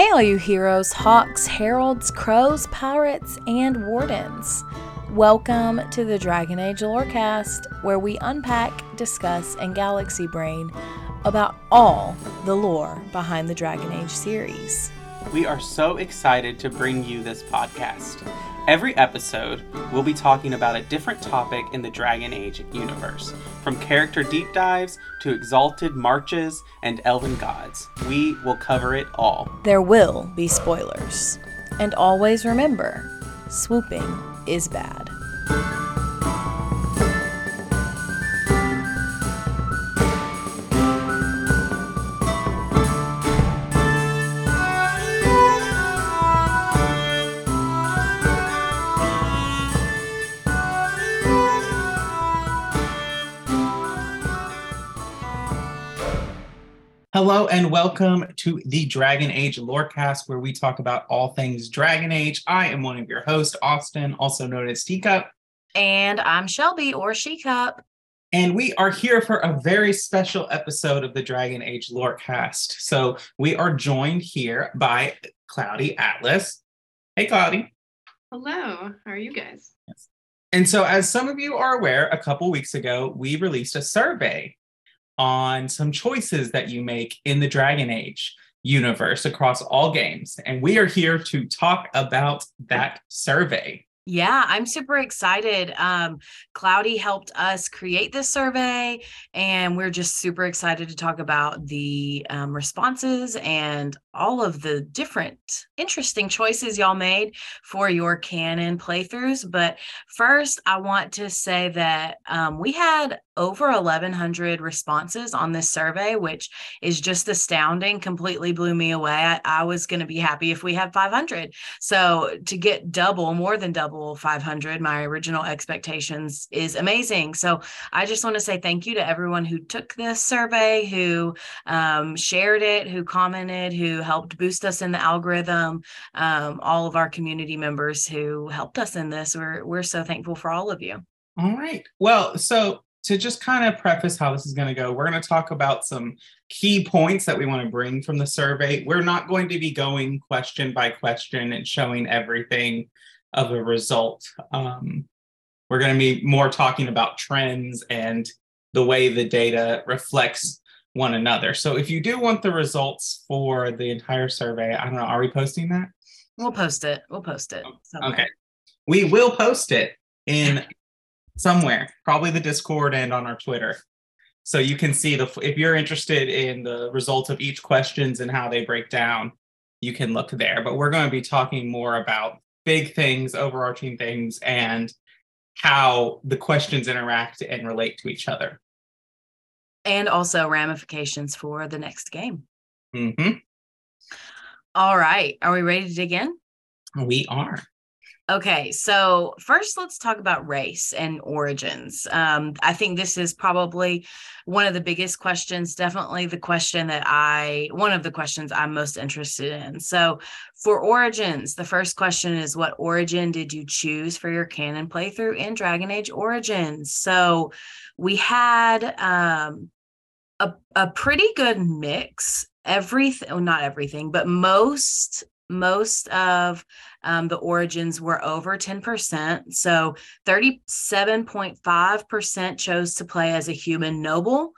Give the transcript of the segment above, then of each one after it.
Hey, all you heroes, Hawkes, heralds, crows, pirates, and wardens. Welcome to the Dragon Age Lorecast, where we unpack, discuss, and galaxy brain about all the lore behind the Dragon Age series. We are so excited to bring you this podcast. Every episode, we'll be talking about a different topic in the Dragon Age universe, from character deep dives to exalted marches and elven gods. We will cover it all. There will be spoilers. And always remember swooping is bad. Hello and welcome to the Dragon Age Lorecast, where we talk about all things Dragon Age. I am one of your hosts, Austin, also known as Teacup. And I'm Shelby or She Cup. And we are here for a very special episode of the Dragon Age Lorecast. So we are joined here by Cloudy Atlas. Hey, Cloudy. Hello. How are you guys? Yes. And so, as some of you are aware, a couple weeks ago, we released a survey on some choices that you make in the Dragon Age universe across all games. And we are here to talk about that survey. Yeah, I'm super excited. Um, Cloudy helped us create this survey, and we're just super excited to talk about the um, responses and all of the different interesting choices y'all made for your canon playthroughs. But first, I want to say that um, we had over 1,100 responses on this survey, which is just astounding, completely blew me away. I, I was going to be happy if we had 500. So to get double, more than double 500, my original expectations is amazing. So I just want to say thank you to everyone who took this survey, who um, shared it, who commented, who helped boost us in the algorithm, um, all of our community members who helped us in this. We're, we're so thankful for all of you. All right. Well, so to just kind of preface how this is going to go, we're going to talk about some key points that we want to bring from the survey. We're not going to be going question by question and showing everything of a result. Um, we're going to be more talking about trends and the way the data reflects one another. So if you do want the results for the entire survey, I don't know, are we posting that? We'll post it. We'll post it. Oh, somewhere. Okay. We will post it in somewhere, probably the Discord and on our Twitter. So you can see the if you're interested in the results of each questions and how they break down, you can look there. But we're going to be talking more about big things, overarching things, and how the questions interact and relate to each other and also ramifications for the next game. Mm-hmm. All right. Are we ready to dig in? We are. Okay, so first let's talk about race and origins. Um, I think this is probably one of the biggest questions, definitely the question that I, one of the questions I'm most interested in. So for origins, the first question is what origin did you choose for your canon playthrough in Dragon Age Origins? So we had um, a, a pretty good mix everything well, not everything but most most of um, the origins were over 10%. So 37.5% chose to play as a human noble,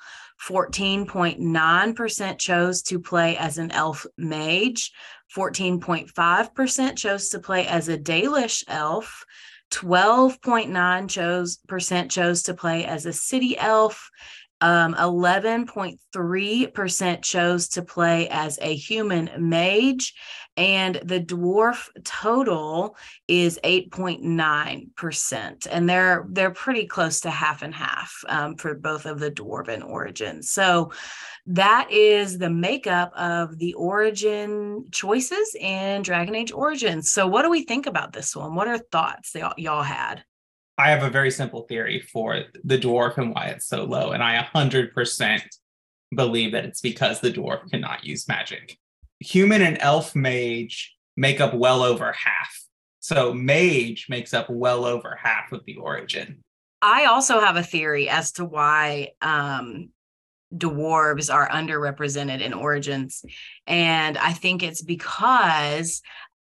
14.9% chose to play as an elf mage, 14.5% chose to play as a Dalish elf. 12.9 chose percent chose to play as a city elf um, 11.3% chose to play as a human mage, and the dwarf total is 8.9%. And they're they're pretty close to half and half um, for both of the dwarven origins. So that is the makeup of the origin choices in Dragon Age Origins. So what do we think about this one? What are thoughts y'all had? I have a very simple theory for the dwarf and why it's so low. And I 100% believe that it's because the dwarf cannot use magic. Human and elf mage make up well over half. So mage makes up well over half of the origin. I also have a theory as to why um, dwarves are underrepresented in origins. And I think it's because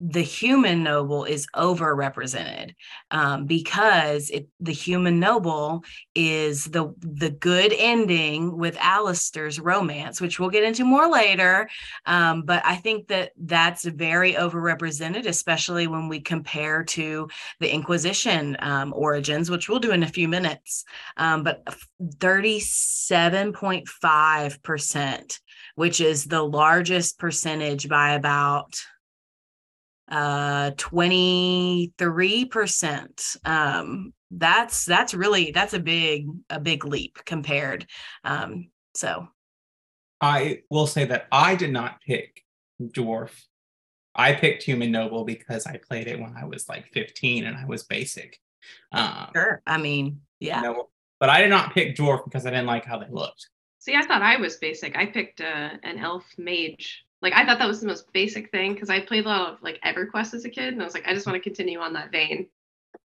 the human noble is overrepresented um, because it, the human noble is the the good ending with Alistair's romance, which we'll get into more later. Um, but I think that that's very overrepresented, especially when we compare to the Inquisition um, origins, which we'll do in a few minutes. Um, but thirty seven point five percent, which is the largest percentage by about uh 23% um that's that's really that's a big a big leap compared um so. I will say that i did not pick dwarf. I picked human noble because i played it when i was like 15 and i was basic um sure i mean yeah. you know, but i did not pick dwarf because i didn't like how they looked. See i thought i was basic. I picked uh, an elf mage like I thought that was the most basic thing because I played a lot of like EverQuest as a kid, and I was like, I just want to continue on that vein.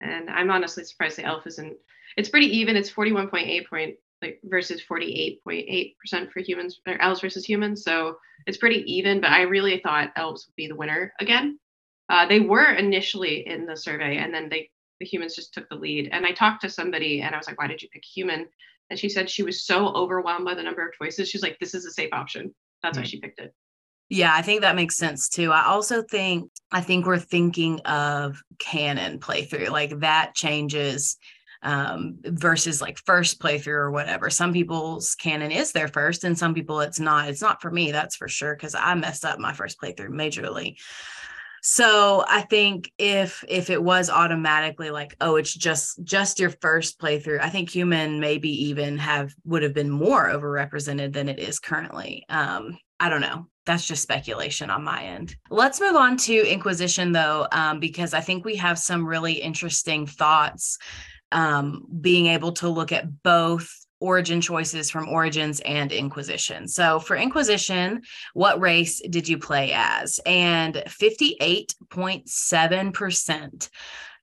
And I'm honestly surprised the elf isn't. It's pretty even. It's 41.8 point like versus 48.8 percent for humans or elves versus humans. So it's pretty even. But I really thought elves would be the winner again. Uh, they were initially in the survey, and then they the humans just took the lead. And I talked to somebody, and I was like, why did you pick human? And she said she was so overwhelmed by the number of choices. She's like, this is a safe option. That's mm-hmm. why she picked it. Yeah, I think that makes sense too. I also think I think we're thinking of canon playthrough. Like that changes um, versus like first playthrough or whatever. Some people's canon is their first, and some people it's not. It's not for me, that's for sure, because I messed up my first playthrough majorly. So I think if if it was automatically like, oh, it's just just your first playthrough, I think human maybe even have would have been more overrepresented than it is currently. Um, I don't know that's just speculation on my end. Let's move on to Inquisition, though, um, because I think we have some really interesting thoughts um, being able to look at both origin choices from Origins and Inquisition. So, for Inquisition, what race did you play as? And 58.7%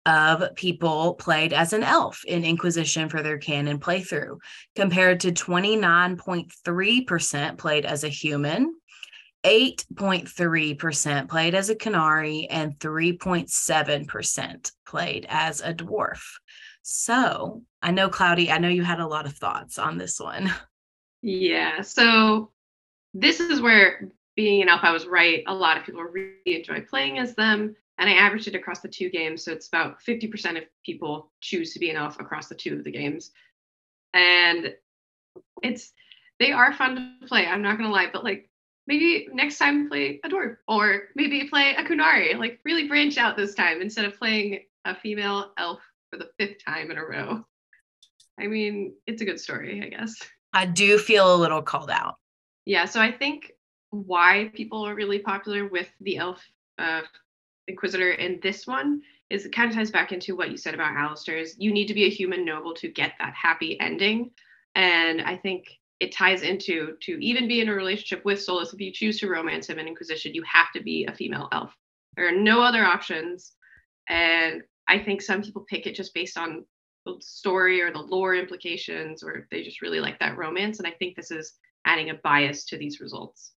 of people played as an elf in Inquisition for their canon playthrough, compared to 29.3% played as a human 8.3% played as a Qunari and 3.7% played as a dwarf. So I know, Cloudy, I know you had a lot of thoughts on this one. Yeah. So this is where being an elf, I was right. A lot of people really enjoy playing as them. And I averaged it across the two games. So it's about 50% of people choose to be an elf across the two of the games. And it's, they are fun to play. I'm not going to lie, but like maybe next time play a dwarf or maybe play a Qunari. Like really branch out this time instead of playing a female elf for the fifth time in a row. I mean, it's a good story, I guess. I do feel a little called out. Yeah, so I think why people are really popular with the elf uh, inquisitor in this one is it kind of ties back into what you said about Alistair is you need to be a human noble to get that happy ending. And I think it ties into to even be in a relationship with Solas. If you choose to romance him in Inquisition, you have to be a female elf. There are no other options. And I think some people pick it just based on the story or the lore implications, or they just really like that romance. And I think this is adding a bias to these results.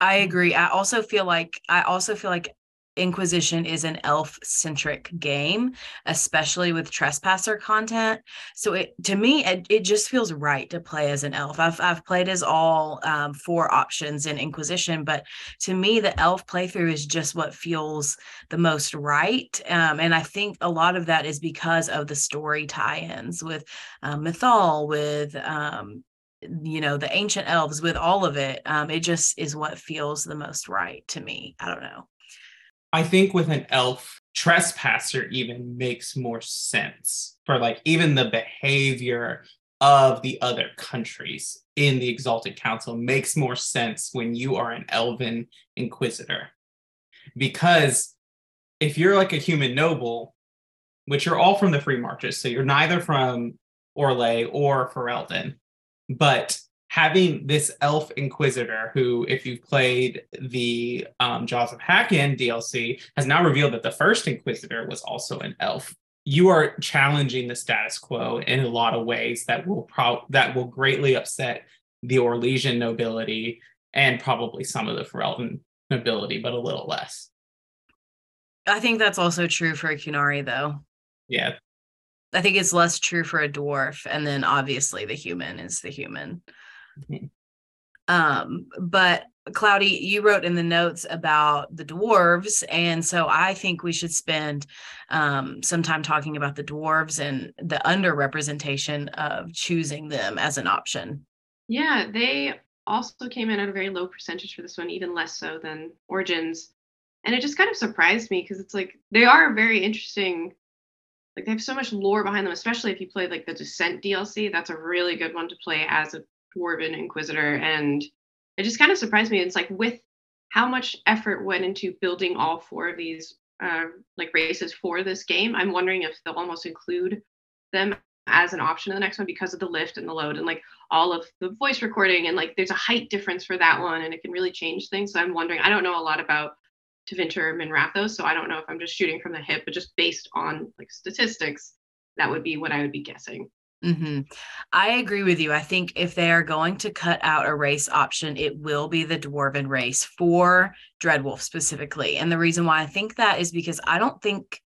I agree. I also feel like I also feel like Inquisition is an elf centric game, especially with trespasser content. So it to me, it, it just feels right to play as an elf. I've I've played as all um, four options in Inquisition, but to me, the elf playthrough is just what feels the most right. Um, and I think a lot of that is because of the story tie-ins with um, Mythal, with um, you know the ancient elves with all of it um it just is what feels the most right to me i don't know I think with an elf, trespasser even makes more sense for like even the behavior of the other countries in the Exalted Council makes more sense when you are an elven inquisitor. Because if you're like a human noble, which you're all from the free marches, so you're neither from Orlais or Ferelden, but having this elf inquisitor who if you've played the um, jaws of Hakkon dlc has now revealed that the first inquisitor was also an elf. You are challenging the status quo in a lot of ways that will pro- that will greatly upset the orlesian nobility and probably some of the ferelden nobility but a little less. I think that's also true for a Qunari though. Yeah. I think it's less true for a dwarf and then obviously the human is the human. Um, but Cloudy, you wrote in the notes about the dwarves, and so I think we should spend um, some time talking about the dwarves and the underrepresentation of choosing them as an option. Yeah, they also came in at a very low percentage for this one, even less so than Origins. And it just kind of surprised me because it's like they are very interesting. Like they have so much lore behind them, especially if you play like the Descent DLC. That's a really good one to play as a dwarven inquisitor and it just kind of surprised me it's like with how much effort went into building all four of these uh, like races for this game i'm wondering if they'll almost include them as an option in the next one because of the lift and the load and like all of the voice recording and like there's a height difference for that one and it can really change things so i'm wondering i don't know a lot about Tevinter or Minrathous, so I don't know if I'm just shooting from the hip, but just based on like statistics, that would be what I would be guessing. Mm-hmm. I agree with you. I think if they are going to cut out a race option, it will be the dwarven race for Dreadwolf specifically. And the reason why I think that is because I don't think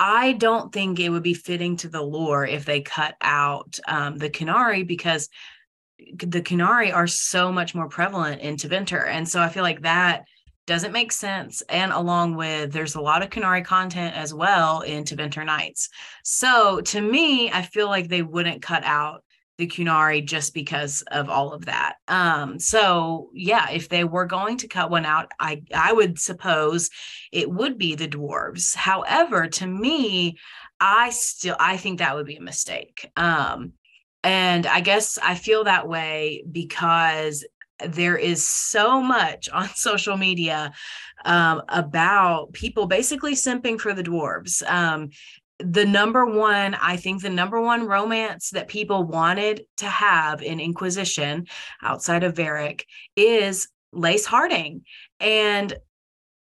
I don't think it would be fitting to the lore if they cut out um, the Qunari because the Qunari are so much more prevalent in Tevinter. And so I feel like that doesn't make sense. And along with, there's a lot of Qunari content as well in Tevinter Nights. So to me, I feel like they wouldn't cut out the Qunari just because of all of that. Um, so yeah, if they were going to cut one out, I I would suppose it would be the dwarves. However, to me, I still I think that would be a mistake. Um, and I guess I feel that way because there is so much on social media um, about people basically simping for the dwarves. Um, the number one, I think the number one romance that people wanted to have in Inquisition outside of Varric is Lace Harding. And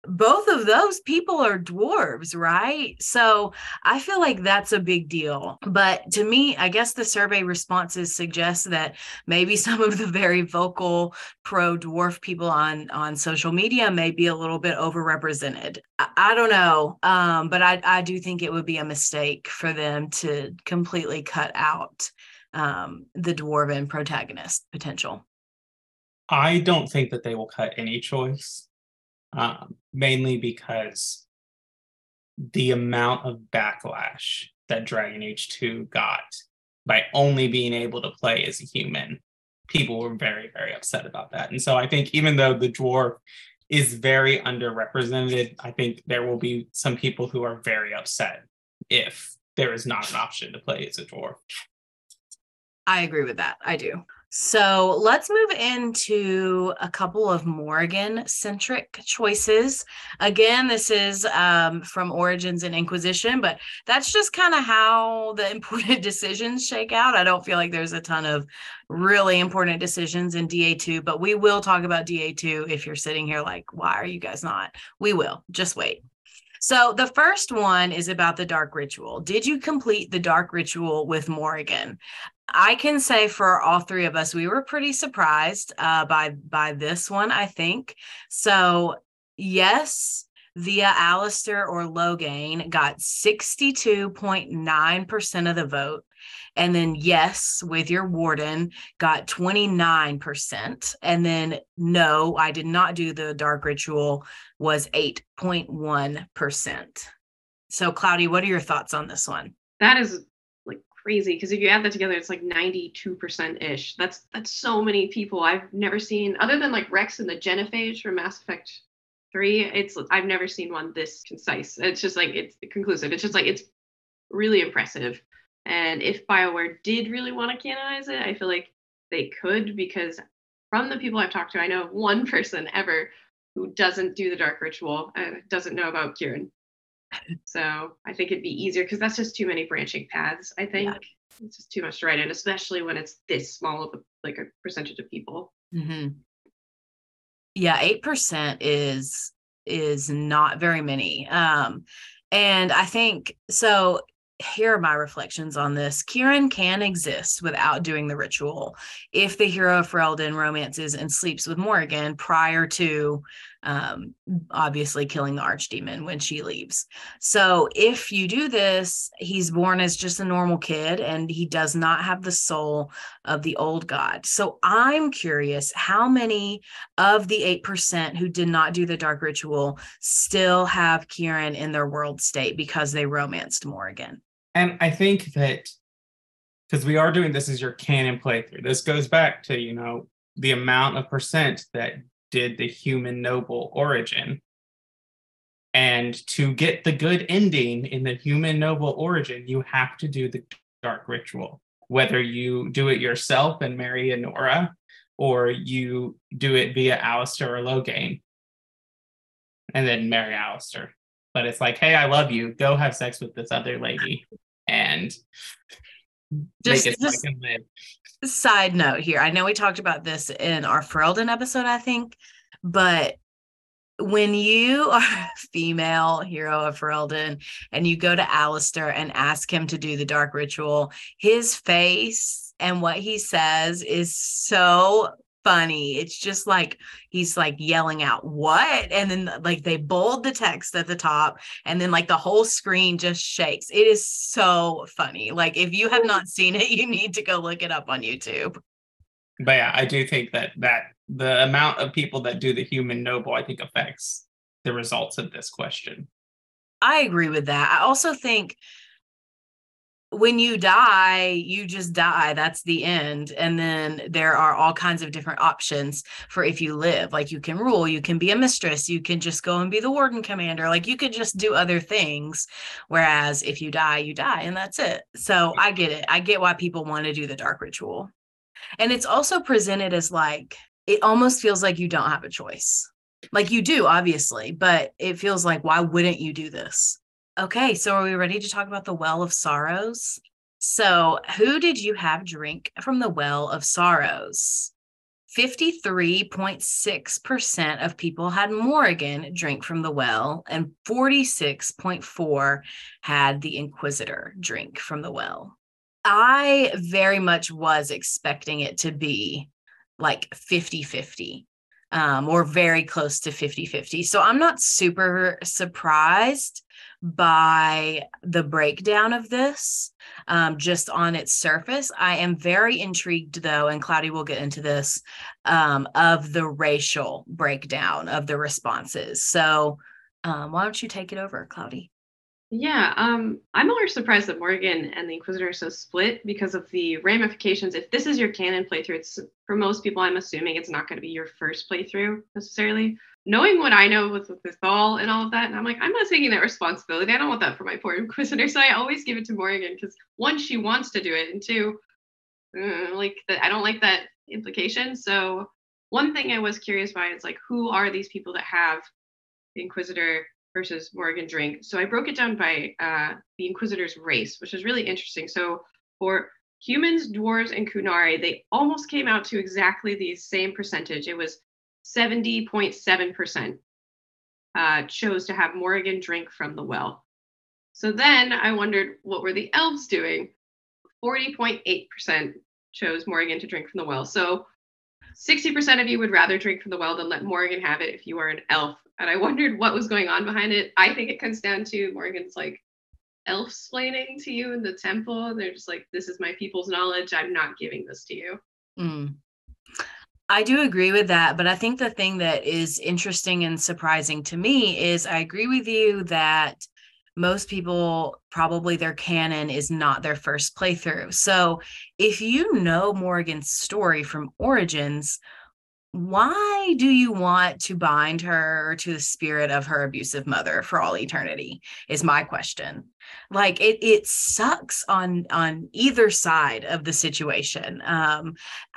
both of those people are dwarves, right? So I feel like that's a big deal. But to me, I guess the survey responses suggest that maybe some of the very vocal pro dwarf people on on social media may be a little bit overrepresented. I, I don't know, um, but I I do think it would be a mistake for them to completely cut out um, the dwarven protagonist potential. I don't think that they will cut any choice um, mainly because the amount of backlash that Dragon Age 2 got by only being able to play as a human, people were very, very upset about that. And so I think even though the dwarf is very underrepresented, I think there will be some people who are very upset if there is not an option to play as a dwarf. I agree with that. I do. So let's move into a couple of Morrigan centric choices. Again, this is um, from Origins and Inquisition, but that's just kind of how the important decisions shake out. I don't feel like there's a ton of really important decisions in DA2, but we will talk about DA2 if you're sitting here like, why are you guys not? We will. Just wait. So the first one is about the dark ritual. Did you complete the dark ritual with Morrigan? I can say for all three of us, we were pretty surprised uh, by by this one. I think so. Yes, via Alistair or Loghain got 62.9% of the vote. And then yes, with your warden got 29%. And then no, I did not do the dark ritual was 8.1%. So Cloudy, what are your thoughts on this one? That is crazy because if you add that together, it's like 92% ish. That's that's so many people. I've never seen other than like Wrex and the genophage from Mass Effect 3. It's I've never seen one this concise. It's just like it's conclusive. It's just like it's really impressive. And if BioWare did really want to canonize it, I feel like they could because from the people I've talked to, I know one person ever who doesn't do the dark ritual and doesn't know about Kieran. So I think it'd be easier because that's just too many branching paths. I think yeah. it's just too much to write in, especially when it's this small of a like a percentage of people. Mm-hmm. Yeah, eight percent is is not very many. Um, and I think so here are my reflections on this. Kieran can exist without doing the ritual if the hero of Ferelden romances and sleeps with Morrigan prior to um, obviously killing the archdemon when she leaves. So if you do this, he's born as just a normal kid and he does not have the soul of the old god. So I'm curious how many of the 8% who did not do the dark ritual still have Kieran in their world state because they romanced Morrigan. And I think that because we are doing this as your canon playthrough, this goes back to, you know, the amount of percent that did the human noble origin. And to get the good ending in the human noble origin, you have to do the dark ritual. Whether you do it yourself and marry Anora, or you do it via Alistair or Loghain, and then marry Alistair. But it's like, hey, I love you. Go have sex with this other lady, and just, just side note here. I know we talked about this in our Ferelden episode, I think, but when you are a female hero of Ferelden and you go to Alistair and ask him to do the dark ritual, his face and what he says is so funny. It's just like he's like yelling out, What? And then like they bold the text at the top, and then like the whole screen just shakes. It is so funny. Like if you have not seen it, you need to go look it up on YouTube. But yeah, I do think that that the amount of people that do the human noble, I think affects the results of this question. I agree with that. I also think when you die, you just die. That's the end. And then there are all kinds of different options for if you live. Like you can rule, you can be a mistress, you can just go and be the warden commander. Like you could just do other things. Whereas if you die, you die, and that's it. So I get it. I get why people want to do the dark ritual. And it's also presented as like, it almost feels like you don't have a choice. Like you do, obviously, but it feels like, why wouldn't you do this? Okay, so are we ready to talk about the Well of Sorrows? So, who did you have drink from the Well of Sorrows? 53.6% of people had Morrigan drink from the well, and 46.4 had the Inquisitor drink from the well. I very much was expecting it to be like 50 50 um, or very close to 50 50. So I'm not super surprised by the breakdown of this um, just on its surface. I am very intrigued, though, and Cloudy will get into this um, of the racial breakdown of the responses. So um, why don't you take it over, Cloudy? Yeah, um, I'm more surprised that Morrigan and the Inquisitor are so split because of the ramifications. If this is your canon playthrough, it's for most people, I'm assuming it's not going to be your first playthrough necessarily. Knowing what I know with, with Mythal and all of that, and I'm like, I'm not taking that responsibility. I don't want that for my poor Inquisitor. So I always give it to Morrigan because one, she wants to do it, and two, uh, like the, I don't like that implication. So one thing I was curious by is like, who are these people that have the Inquisitor versus Morrigan drink. So I broke it down by uh, the Inquisitor's race, which is really interesting. So for humans, dwarves, and Qunari, they almost came out to exactly the same percentage. It was 70.7% uh, chose to have Morrigan drink from the well. So then I wondered, what were the elves doing? 40.8% chose Morrigan to drink from the well. So 60% of you would rather drink from the well than let Morrigan have it if you are an elf and I wondered what was going on behind it. I think it comes down to Morrigan's like elf splaining to you in the temple. They're just like, this is my people's knowledge. I'm not giving this to you. Mm. I do agree with that, but I think the thing that is interesting and surprising to me is I agree with you that most people probably their canon is not their first playthrough. So if you know Morrigan's story from Origins, why do you want to bind her to the spirit of her abusive mother for all eternity is my question. Like it it sucks on on either side of the situation. Um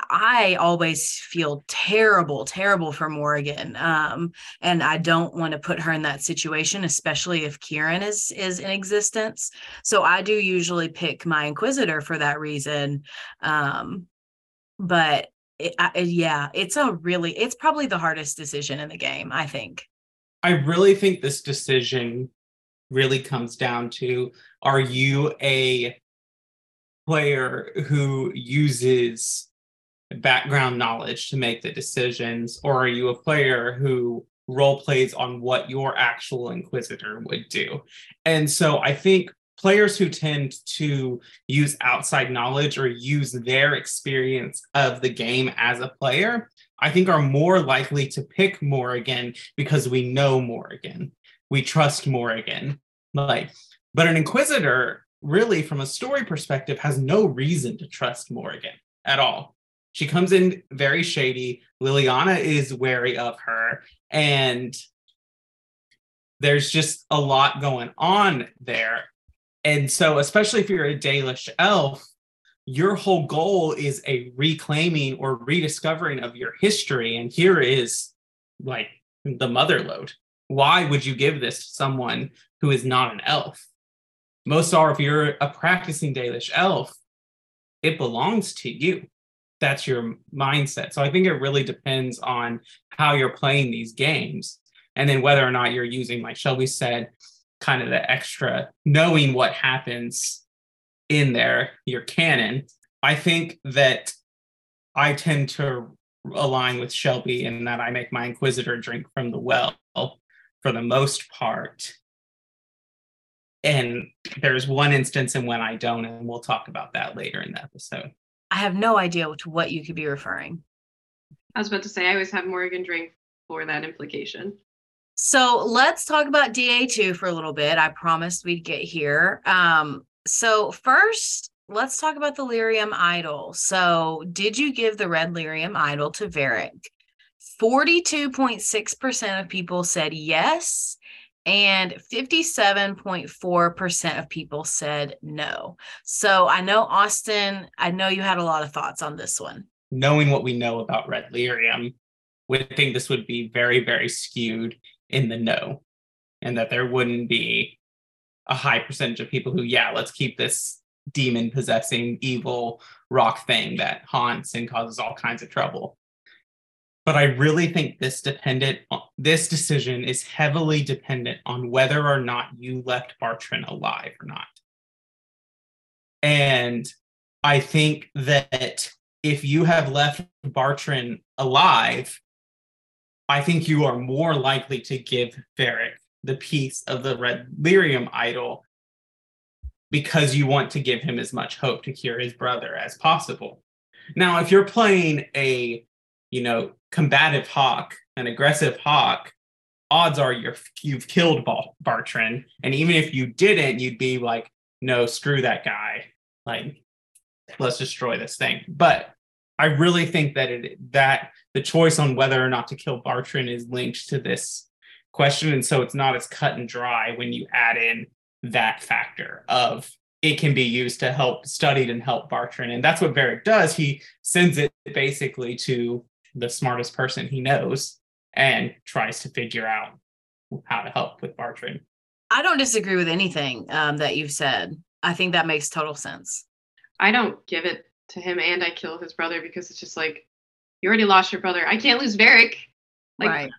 i always feel terrible terrible for morrigan um and i don't want to put her in that situation especially if kieran is is in existence. So i do usually pick my inquisitor for that reason um but it, I, yeah, it's a really, it's probably the hardest decision in the game, I think. I really think this decision really comes down to are you a player who uses background knowledge to make the decisions, or are you a player who role plays on what your actual inquisitor would do? And so I think players who tend to use outside knowledge or use their experience of the game as a player, I think are more likely to pick Morrigan because we know Morrigan. We trust Morrigan. Like, but an Inquisitor, really, from a story perspective, has no reason to trust Morrigan at all. She comes in very shady. Leliana is wary of her. And there's just a lot going on there. And so, especially if you're a Dalish elf, your whole goal is a reclaiming or rediscovering of your history. And here is like the mother lode. Why would you give this to someone who is not an elf? Most are, if you're a practicing Dalish elf, it belongs to you. That's your mindset. So I think it really depends on how you're playing these games and then whether or not you're using, like Shelby said, kind of the extra knowing what happens in there, your canon. I think that I tend to align with Shelby in that I make my Inquisitor drink from the well for the most part. And there's one instance in when I don't, and we'll talk about that later in the episode. I have no idea to what you could be referring. I was about to say I always have Morrigan drink for that implication. So let's talk about DA2 for a little bit. I promised we'd get here. Um, so first, let's talk about the lyrium idol. So, did you give the red lyrium idol to Varric? 42.6% of people said yes, and 57.4% of people said no. So, I know, Austin, I know you had a lot of thoughts on this one. Knowing what we know about red lyrium, we think this would be very, very skewed in the know and that there wouldn't be a high percentage of people who, yeah, let's keep this demon possessing evil rock thing that haunts and causes all kinds of trouble. But I really think this dependent this decision is heavily dependent on whether or not you left Bartrand alive or not. And I think that if you have left Bartrand alive, I think you are more likely to give Varric the piece of the red lyrium idol because you want to give him as much hope to cure his brother as possible. Now, if you're playing a, you know, combative Hawke, an aggressive Hawke, odds are you're you've killed Bartrand, and even if you didn't, you'd be like, no, screw that guy, like let's destroy this thing. But I really think that it that the choice on whether or not to kill Bartrand is linked to this question. And so it's not as cut and dry when you add in that factor of it can be used to help studied and help Bartrand. And that's what Varric does. He sends it basically to the smartest person he knows and tries to figure out how to help with Bartran. I don't disagree with anything um, that you've said. I think that makes total sense. I don't give it to him and I kill his brother because it's just like you already lost your brother. I can't lose Varric. Like, right.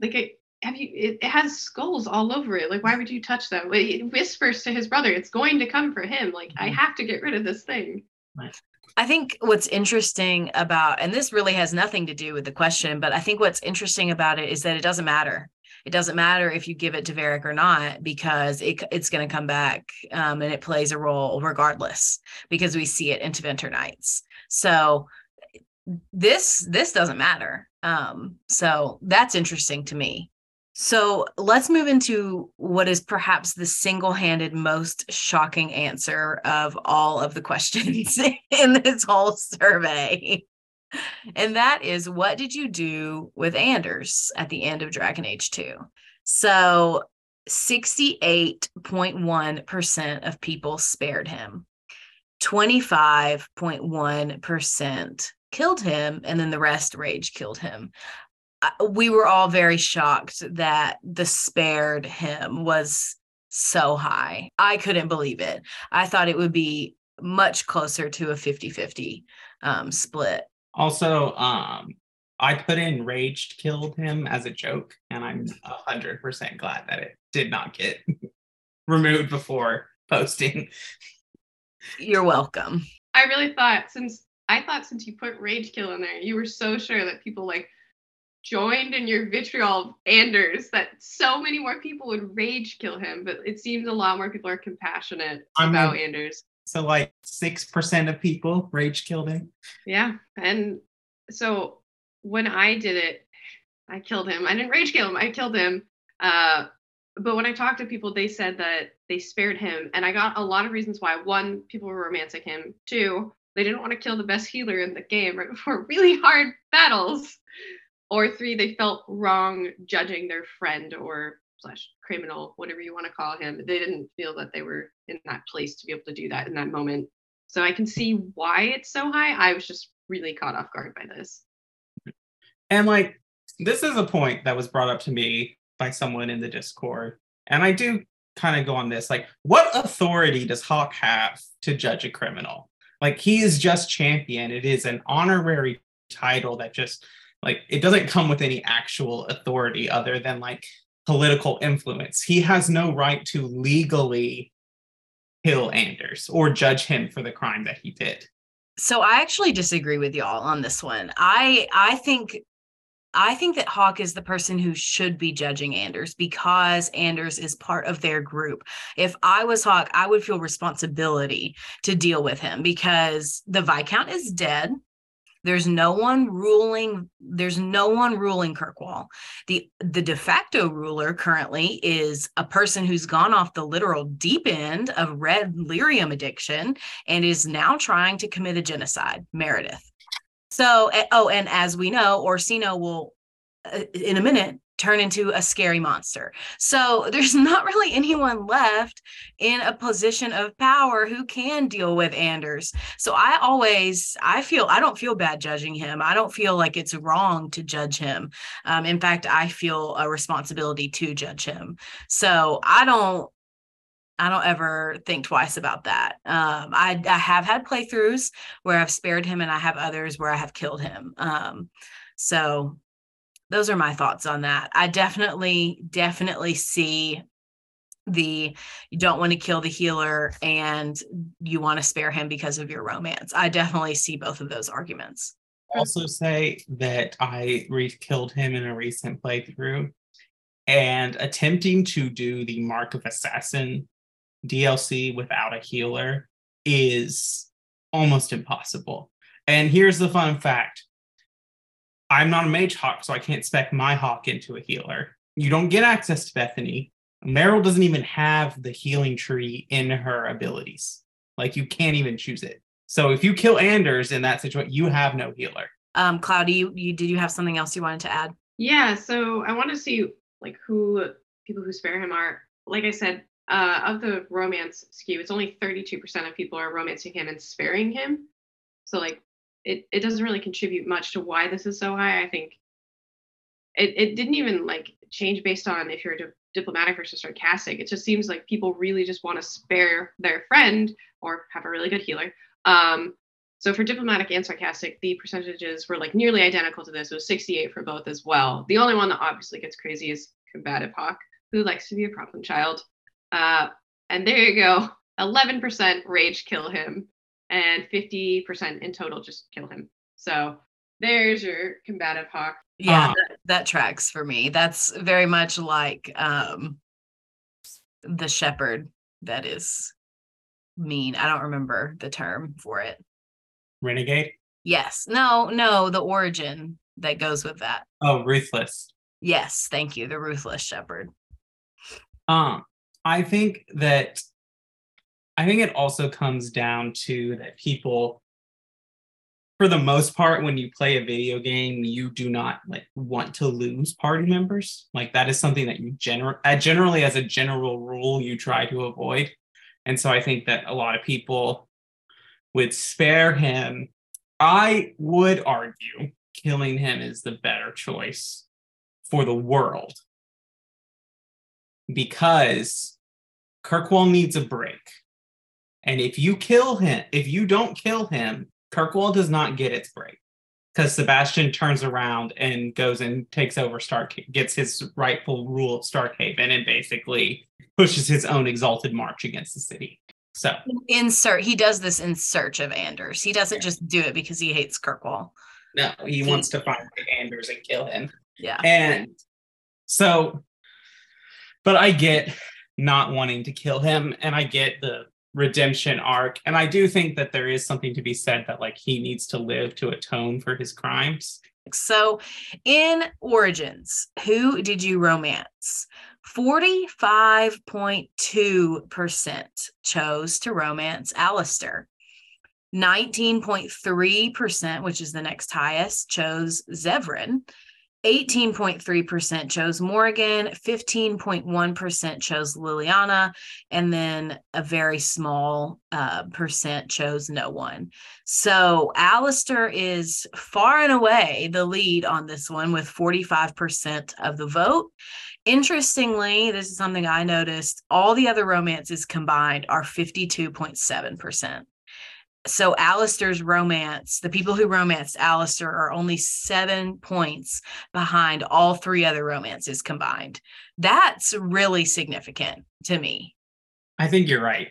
Like it, have you? It, it, has skulls all over it. Like, why would you touch them? It whispers to his brother, "It's going to come for him." Like, mm-hmm. I have to get rid of this thing. Right. I think what's interesting about, and this really has nothing to do with the question, but I think what's interesting about it is that it doesn't matter. It doesn't matter if you give it to Varric or not because it, it's going to come back um, and it plays a role regardless because we see it in Tevinter Nights. So this this doesn't matter. Um, so that's interesting to me. So let's move into what is perhaps the single handed most shocking answer of all of the questions in this whole survey. And that is what did you do with Anders at the end of Dragon Age 2? So 68.1% of people spared him, 25.1% killed him, and then the rest rage killed him we were all very shocked that the spared him was so high. I couldn't believe it. I thought it would be much closer to a 50-50 um, split. Also, um, I put in raged killed him as a joke, and I'm hundred percent glad that it did not get removed before posting. You're welcome. I really thought since I thought since you put rage kill in there, you were so sure that people like joined in your vitriol of Anders that so many more people would rage kill him, but it seems a lot more people are compassionate I mean, about Anders. So like six percent of people rage killed him. Yeah. And so when I did it, I killed him. I didn't rage kill him, I killed him. Uh, but when I talked to people, they said that they spared him. And I got a lot of reasons why. One, people were romancing him. Two, they didn't want to kill the best healer in the game right before really hard battles or three they felt wrong judging their friend or slash criminal whatever you want to call him they didn't feel that they were in that place to be able to do that in that moment. So i can see why it's so high. I was just really caught off guard by this. And like this is a point that was brought up to me by someone in the discord. And i do kind of go on this like what authority does hawke have to judge a criminal? Like he is just champion. It is an honorary title that just like it doesn't come with any actual authority other than like political influence. He has no right to legally kill Anders or judge him for the crime that he did. So I actually disagree with y'all on this one. I I think I think that Hawke is the person who should be judging Anders because Anders is part of their group. If I was Hawke, I would feel responsibility to deal with him because the Viscount is dead. There's no one ruling. There's no one ruling Kirkwall. The the de facto ruler currently is a person who's gone off the literal deep end of red lyrium addiction and is now trying to commit a genocide. Meredith. So oh, and as we know, Orsino will uh, in a minute turn into a scary monster. So there's not really anyone left in a position of power who can deal with Anders. So I always, I feel, I don't feel bad judging him. I don't feel like it's wrong to judge him. Um, in fact, I feel a responsibility to judge him. So I don't, I don't ever think twice about that. Um, I, I have had playthroughs where I've spared him, and I have others where I have killed him. Um, so those are my thoughts on that. I definitely, definitely see the you don't want to kill the healer and you want to spare him because of your romance. I definitely see both of those arguments. I also, say that I re- killed him in a recent playthrough and attempting to do the Mark of Assassin DLC without a healer is almost impossible. And here's the fun fact I'm not a mage hawke, so I can't spec my hawke into a healer. You don't get access to Bethany. Merrill doesn't even have the healing tree in her abilities. Like you can't even choose it. So if you kill Anders in that situation, you have no healer. Um, Cloudy, you, you did you have something else you wanted to add? Yeah, so I want to see like who people who spare him are. Like I said, uh, of the romance skew, it's only 32% of people are romancing him and sparing him. So like it, it doesn't really contribute much to why this is so high. I think it, it didn't even like change based on if you're di- diplomatic versus sarcastic. It just seems like people really just want to spare their friend or have a really good healer. Um, so for diplomatic and sarcastic, the percentages were like nearly identical to this. It was 68 for both as well. The only one that obviously gets crazy is combative hawke, who likes to be a problem child. Uh, and there you go. 11% rage kill him and 50% in total just kill him. So there's your combative hawke. Yeah, uh, that tracks for me. That's very much like um the Shepard that is mean. I don't remember the term for it. Renegade. Yes. No, no, the origin that goes with that. Oh, ruthless. Yes, thank you. The ruthless Shepard. Um, I think that I think it also comes down to that people for the most part when you play a video game you do not like want to lose party members. Like that is something that you general uh, generally as a general rule you try to avoid. And so i think that a lot of people would spare him. I would argue killing him is the better choice for the world because kirkwall needs a break and if you kill him if you don't kill him Kirkwall does not get its break because Sebastian turns around and goes and takes over Stark, gets his rightful rule of Starkhaven, and basically pushes his own exalted march against the city. So insert he does this in search of Anders. He doesn't yeah. just do it because he hates Kirkwall. No, he, he wants to find Anders and kill him. Yeah. And so, but I get not wanting to kill him, and I get the redemption arc and i do think that there is something to be said that like he needs to live to atone for his crimes so in origins who did you romance 45.2% chose to romance Alistair. 19.3%, which is the next highest, chose Zevran. 18.3% chose Morrigan, 15.1% chose Leliana, and then a very small uh, percent chose no one. So Alistair is far and away the lead on this one with 45% of the vote. Interestingly, this is something I noticed all the other romances combined are 52.7% so Alistair's romance, the people who romanced Alistair are only seven points behind all three other romances combined. That's really significant to me. I think you're right.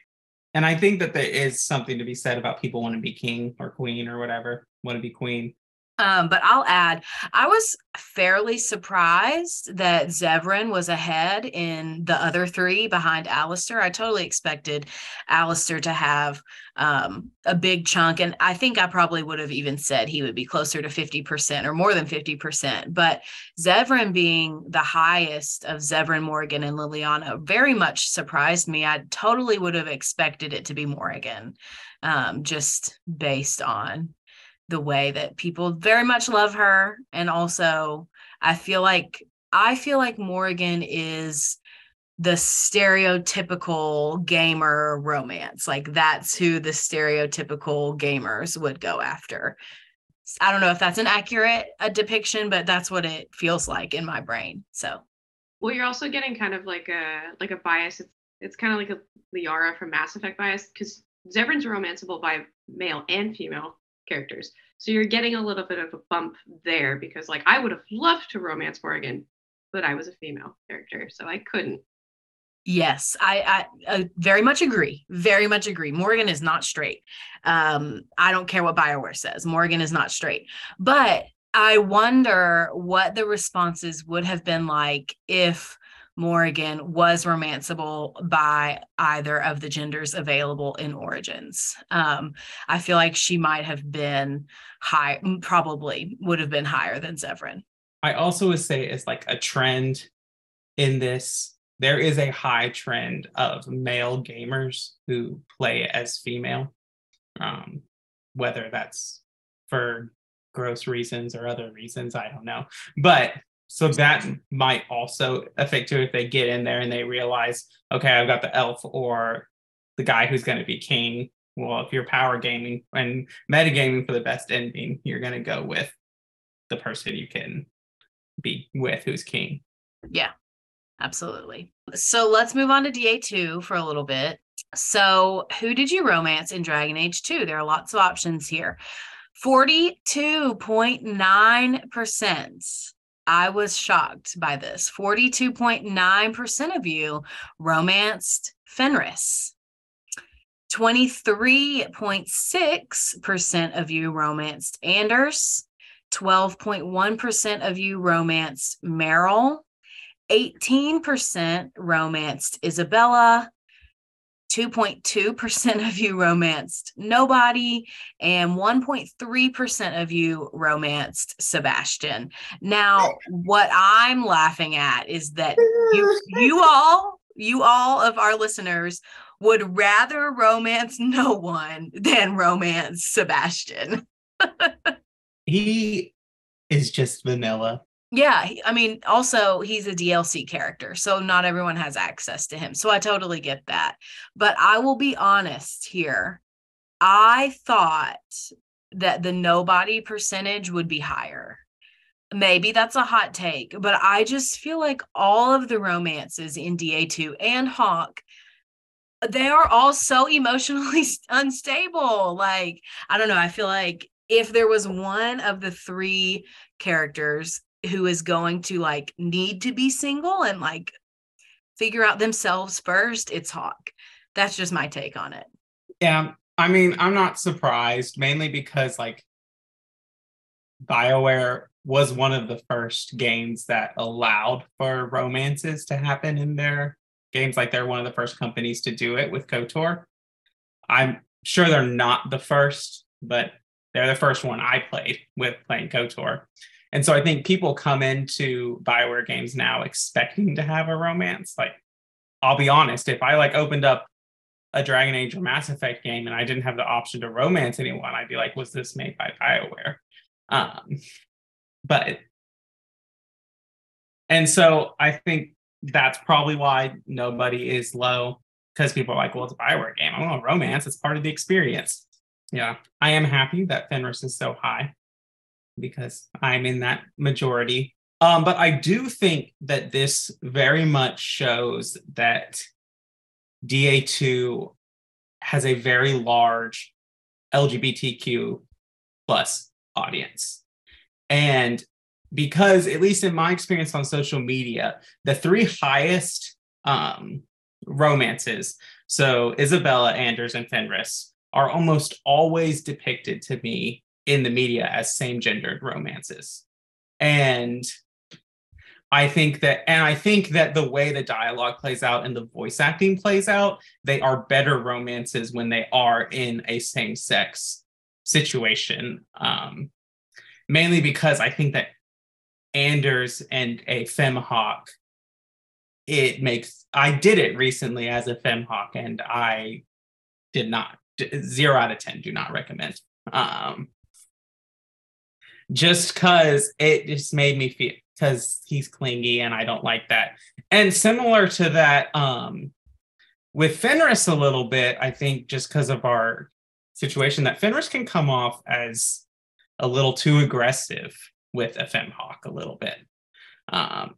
And I think that there is something to be said about people want to be king or queen or whatever, want to be queen. Um, but I'll add, I was fairly surprised that Zevran was ahead in the other three behind Alistair. I totally expected Alistair to have um, a big chunk. And I think I probably would have even said he would be closer to 50% or more than 50%. But Zevran being the highest of Zevran, Morrigan, and Leliana very much surprised me. I totally would have expected it to be Morrigan, um, just based on the way that people very much love her. And also i feel like i feel like Morrigan is the stereotypical gamer romance. Like that's who the stereotypical gamers would go after. I don't know if that's an accurate a depiction but that's what it feels like in my brain. So. Well you're also getting kind of like a like a bias. It's, it's kind of like a liara from mass effect bias because zevran's romanceable by male and female characters. So you're getting a little bit of a bump there because like I would have loved to romance Morrigan, but I was a female character, so I couldn't. Yes, I, I uh, very much agree. Very much agree. Morrigan is not straight. Um, I don't care what Bioware says. Morrigan is not straight. But I wonder what the responses would have been like if Morrigan was romanceable by either of the genders available in Origins. Um, I feel like she might have been high, probably would have been higher than Zevran. I also would say it's like a trend in this. There is a high trend of male gamers who play as female, um, whether that's for gross reasons or other reasons, I don't know. But so that might also affect you if they get in there and they realize, okay, I've got the elf or the guy who's going to be king. Well, if you're power gaming and metagaming for the best ending, you're going to go with the person you can be with who's king. Yeah, absolutely. So let's move on to DA2 for a little bit. So, who did you romance in Dragon Age 2? There are lots of options here. 42.9% I was shocked by this. 42.9% of you romanced Fenris. 23.6% of you romanced Anders. 12.1% of you romanced Merrill, 18% romanced Isabela, 2.2% of you romanced nobody, and 1.3% of you romanced Sebastian. Now, what I'm laughing at is that you, you all, you all of our listeners would rather romance no one than romance Sebastian. he is just vanilla. Yeah, I mean, also he's a DLC character, so not everyone has access to him. So I totally get that. But I will be honest here. I thought that the nobody percentage would be higher. Maybe that's a hot take, but I just feel like all of the romances in DA2 and Hawke they are all so emotionally unstable. Like, I don't know, I feel like if there was one of the three characters who is going to like need to be single and like figure out themselves first, it's Hawke. That's just my take on it. Yeah. I mean, I'm not surprised mainly because like BioWare was one of the first games that allowed for romances to happen in their games. Like they're one of the first companies to do it with KOTOR. I'm sure they're not the first, but they're the first one I played with playing KOTOR. And so I think people come into Bioware games now expecting to have a romance. Like, I'll be honest, if I like opened up a Dragon Age or Mass Effect game and I didn't have the option to romance anyone, I'd be like, was this made by Bioware? Um, but and so I think that's probably why nobody is low because people are like, well, it's a Bioware game. I want romance. It's part of the experience. Yeah, I am happy that Fenris is so high because I'm in that majority. Um, but I do think that this very much shows that DA2 has a very large LGBTQ plus audience. And because, at least in my experience on social media, the three highest um, romances, so Isabela, Anders, and Fenris, are almost always depicted to me in the media as same gendered romances. And I think that, and I think that the way the dialogue plays out and the voice acting plays out, they are better romances when they are in a same sex situation. Um, mainly because I think that Anders and a femhawke, it makes, I did it recently as a femhawke and I did not, zero out of 10, do not recommend. Um, just because it just made me feel because he's clingy and I don't like that. And similar to that, um, with Fenris a little bit, I think just because of our situation, that Fenris can come off as a little too aggressive with a Femhawke a little bit. Um,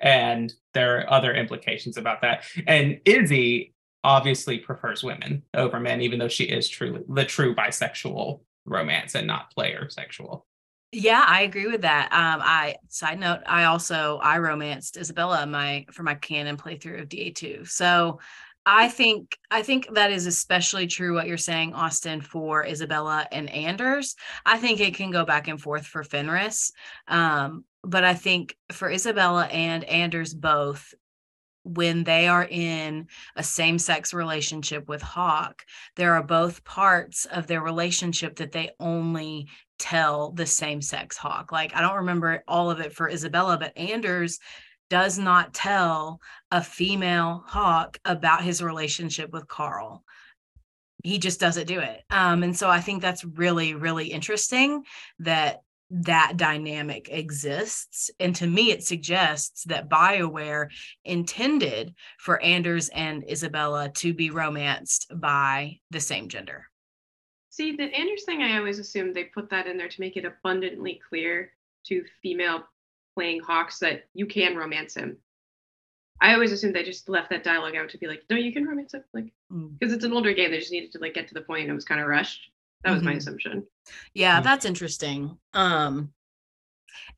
and there are other implications about that. And Izzy obviously prefers women over men, even though she is truly the true bisexual romance and not player sexual. Yeah, I agree with that. Um, I side note, I also I romanced Isabela my for my canon playthrough of DA2. So I think I think that is especially true what you're saying, Austin, for Isabela and Anders. I think it can go back and forth for Fenris. Um, but I think for Isabela and Anders both, when they are in a same sex relationship with Hawke, there are both parts of their relationship that they only tell the same sex Hawke. Like, I don't remember all of it for Isabela, but Anders does not tell a female Hawk about his relationship with Karl. He just doesn't do it. Um, and so I think that's really, really interesting that that dynamic exists. And to me, it suggests that BioWare intended for Anders and Isabela to be romanced by the same gender. See, the Anders thing, I always assumed they put that in there to make it abundantly clear to female playing Hawkes that you can romance him. I always assumed they just left that dialogue out to be like, no, you can romance him, like, because mm. it's an older game. They just needed to like get to the point, and it was kind of rushed. That was mm-hmm. my assumption. Yeah, mm-hmm. that's interesting. Um,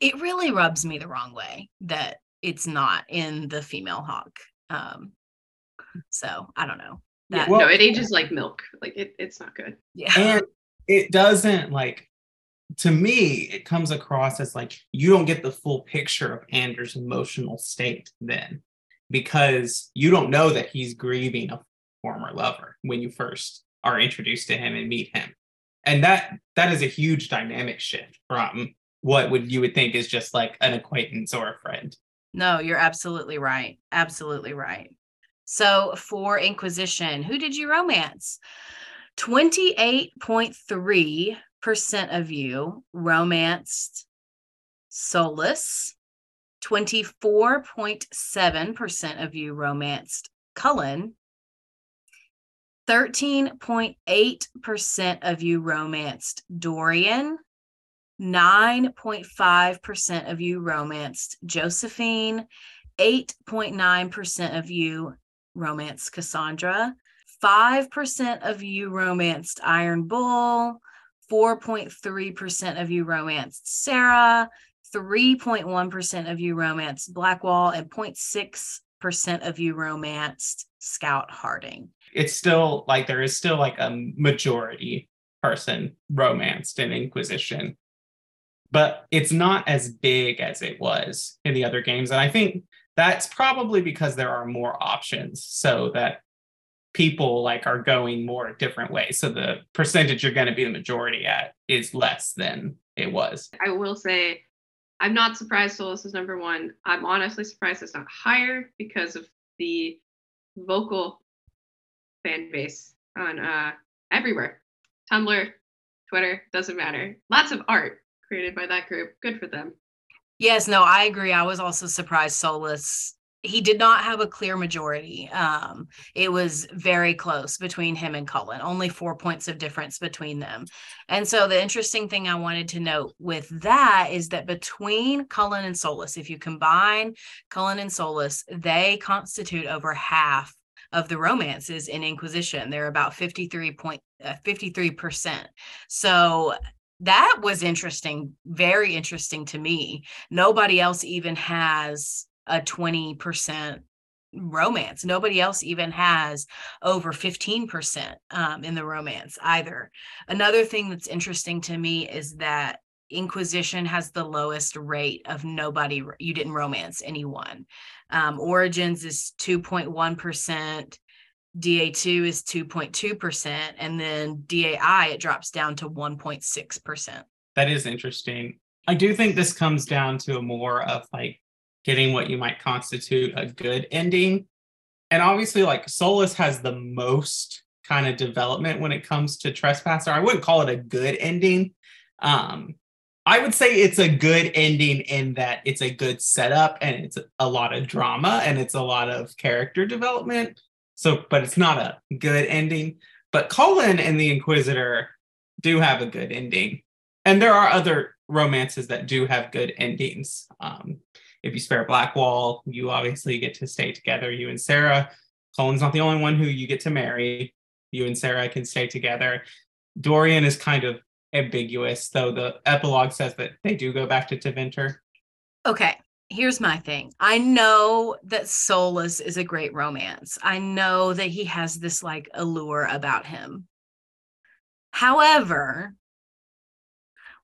it really rubs me the wrong way that it's not in the female hawke. Um, so I don't know. That, yeah, well, no, it ages like milk. Like it, it's not good. Yeah, and it doesn't like to me, it comes across as like you don't get the full picture of Anders' emotional state then because you don't know that he's grieving a former lover when you first are introduced to him and meet him. And that that is a huge dynamic shift from what would you would think is just like an acquaintance or a friend. No, you're absolutely right. Absolutely right. So for Inquisition, who did you romance? 28.3% of you romanced Solas. 24.7% of you romanced Cullen. 13.8% of you romanced Dorian. 9.5% of you romanced Josephine. 8.9% of you romanced Cassandra. 5% of you romanced Iron Bull. 4.3% of you romanced Sera. 3.1% of you romanced Blackwall. And 0.6% of you romanced Scout Harding. It's still like there is still like a majority person romanced in Inquisition, but it's not as big as it was in the other games. And I think that's probably because there are more options so that people like are going more different ways so the percentage you're going to be the majority at is less than it was i will say i'm not surprised solas is number one i'm honestly surprised it's not higher because of the vocal fan base on uh everywhere tumblr twitter doesn't matter lots of art created by that group good for them Yes, no, I agree. I was also surprised Solas. He did not have a clear majority. Um, it was very close between him and Cullen, only four points of difference between them. And so the interesting thing I wanted to note with that is that between Cullen and Solas, if you combine Cullen and Solas, they constitute over half of the romances in Inquisition. They're about 53 point, uh, 53%. So that was interesting, very interesting to me. Nobody else even has a 20% romance. Nobody else even has over 15% um, in the romance either. Another thing that's interesting to me is that Inquisition has the lowest rate of nobody, you didn't romance anyone. Um, Origins is 2.1%. DA2 is 2.2%, and then DAI, it drops down to 1.6%. That is interesting. I do think this comes down to a more of like getting what you might constitute a good ending. And obviously, like Solas has the most kind of development when it comes to Trespasser. I wouldn't call it a good ending. Um, I would say it's a good ending in that it's a good setup and it's a lot of drama and it's a lot of character development. So, but it's not a good ending. But Cullen and the Inquisitor do have a good ending. And there are other romances that do have good endings. Um, if you spare Blackwall, you obviously get to stay together, you and Sera. Cullen's not the only one who you get to marry. You and Sera can stay together. Dorian is kind of ambiguous, though the epilogue says that they do go back to Tevinter. Okay here's my thing. I know that Solas is a great romance. I know that he has this like allure about him. However,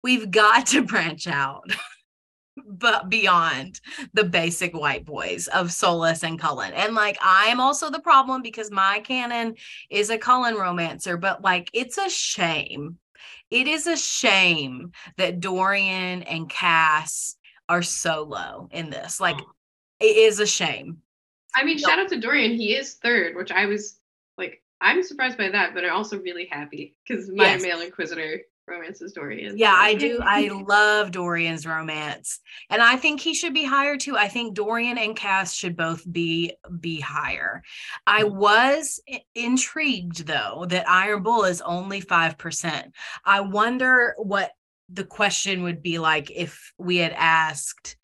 we've got to branch out but beyond the basic white boys of Solas and Cullen. And like I'm also the problem because my canon is a Cullen romancer, but like it's a shame. It is a shame that Dorian and Cass are so low in this. Like oh. it is a shame. I mean, shout out to Dorian. He is third, which I was like, I'm surprised by that, but I'm also really happy because my yes. male inquisitor romance is Dorian. Yeah, I do. I love Dorian's romance. And I think he should be higher too. I think Dorian and Cass should both be be higher. I mm. was intrigued though that Iron Bull is only 5%. I wonder what the question would be like if we had asked,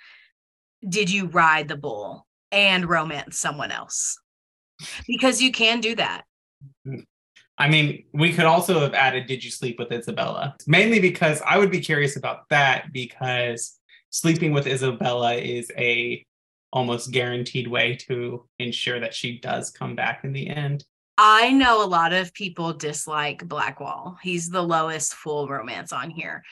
Did you ride the bull and romance someone else? Because you can do that. I mean, we could also have added, Did you sleep with Isabela? Mainly because I would be curious about that because sleeping with Isabela is a almost guaranteed way to ensure that she does come back in the end. I know a lot of people dislike Blackwall. He's the lowest full romance on here.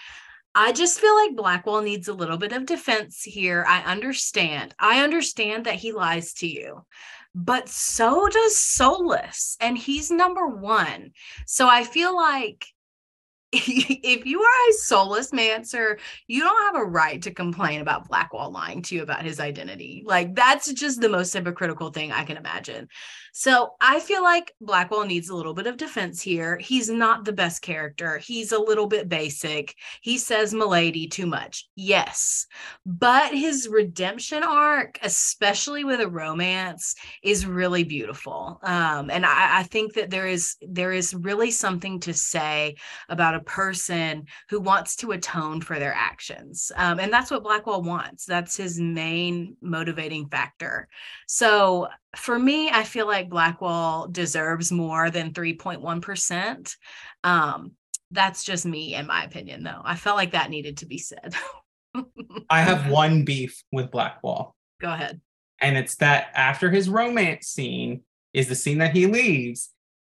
I just feel like Blackwall needs a little bit of defense here. I understand. I understand that he lies to you, but so does Solas, and he's number one. So I feel like if you are a Solas mancer, you don't have a right to complain about Blackwall lying to you about his identity. Like that's just the most hypocritical thing I can imagine. So I feel like Blackwall needs a little bit of defense here. He's not the best character. He's a little bit basic. He says Milady too much. Yes. But his redemption arc, especially with a romance, is really beautiful. Um, and I, I think that there is there is really something to say about a person who wants to atone for their actions. Um, and that's what Blackwall wants. That's his main motivating factor. So for me, I feel like Blackwall deserves more than 3.1%. Um, that's just me, in my opinion, though. I felt like that needed to be said. I have one beef with Blackwall. Go ahead. And it's that after his romance scene is the scene that he leaves,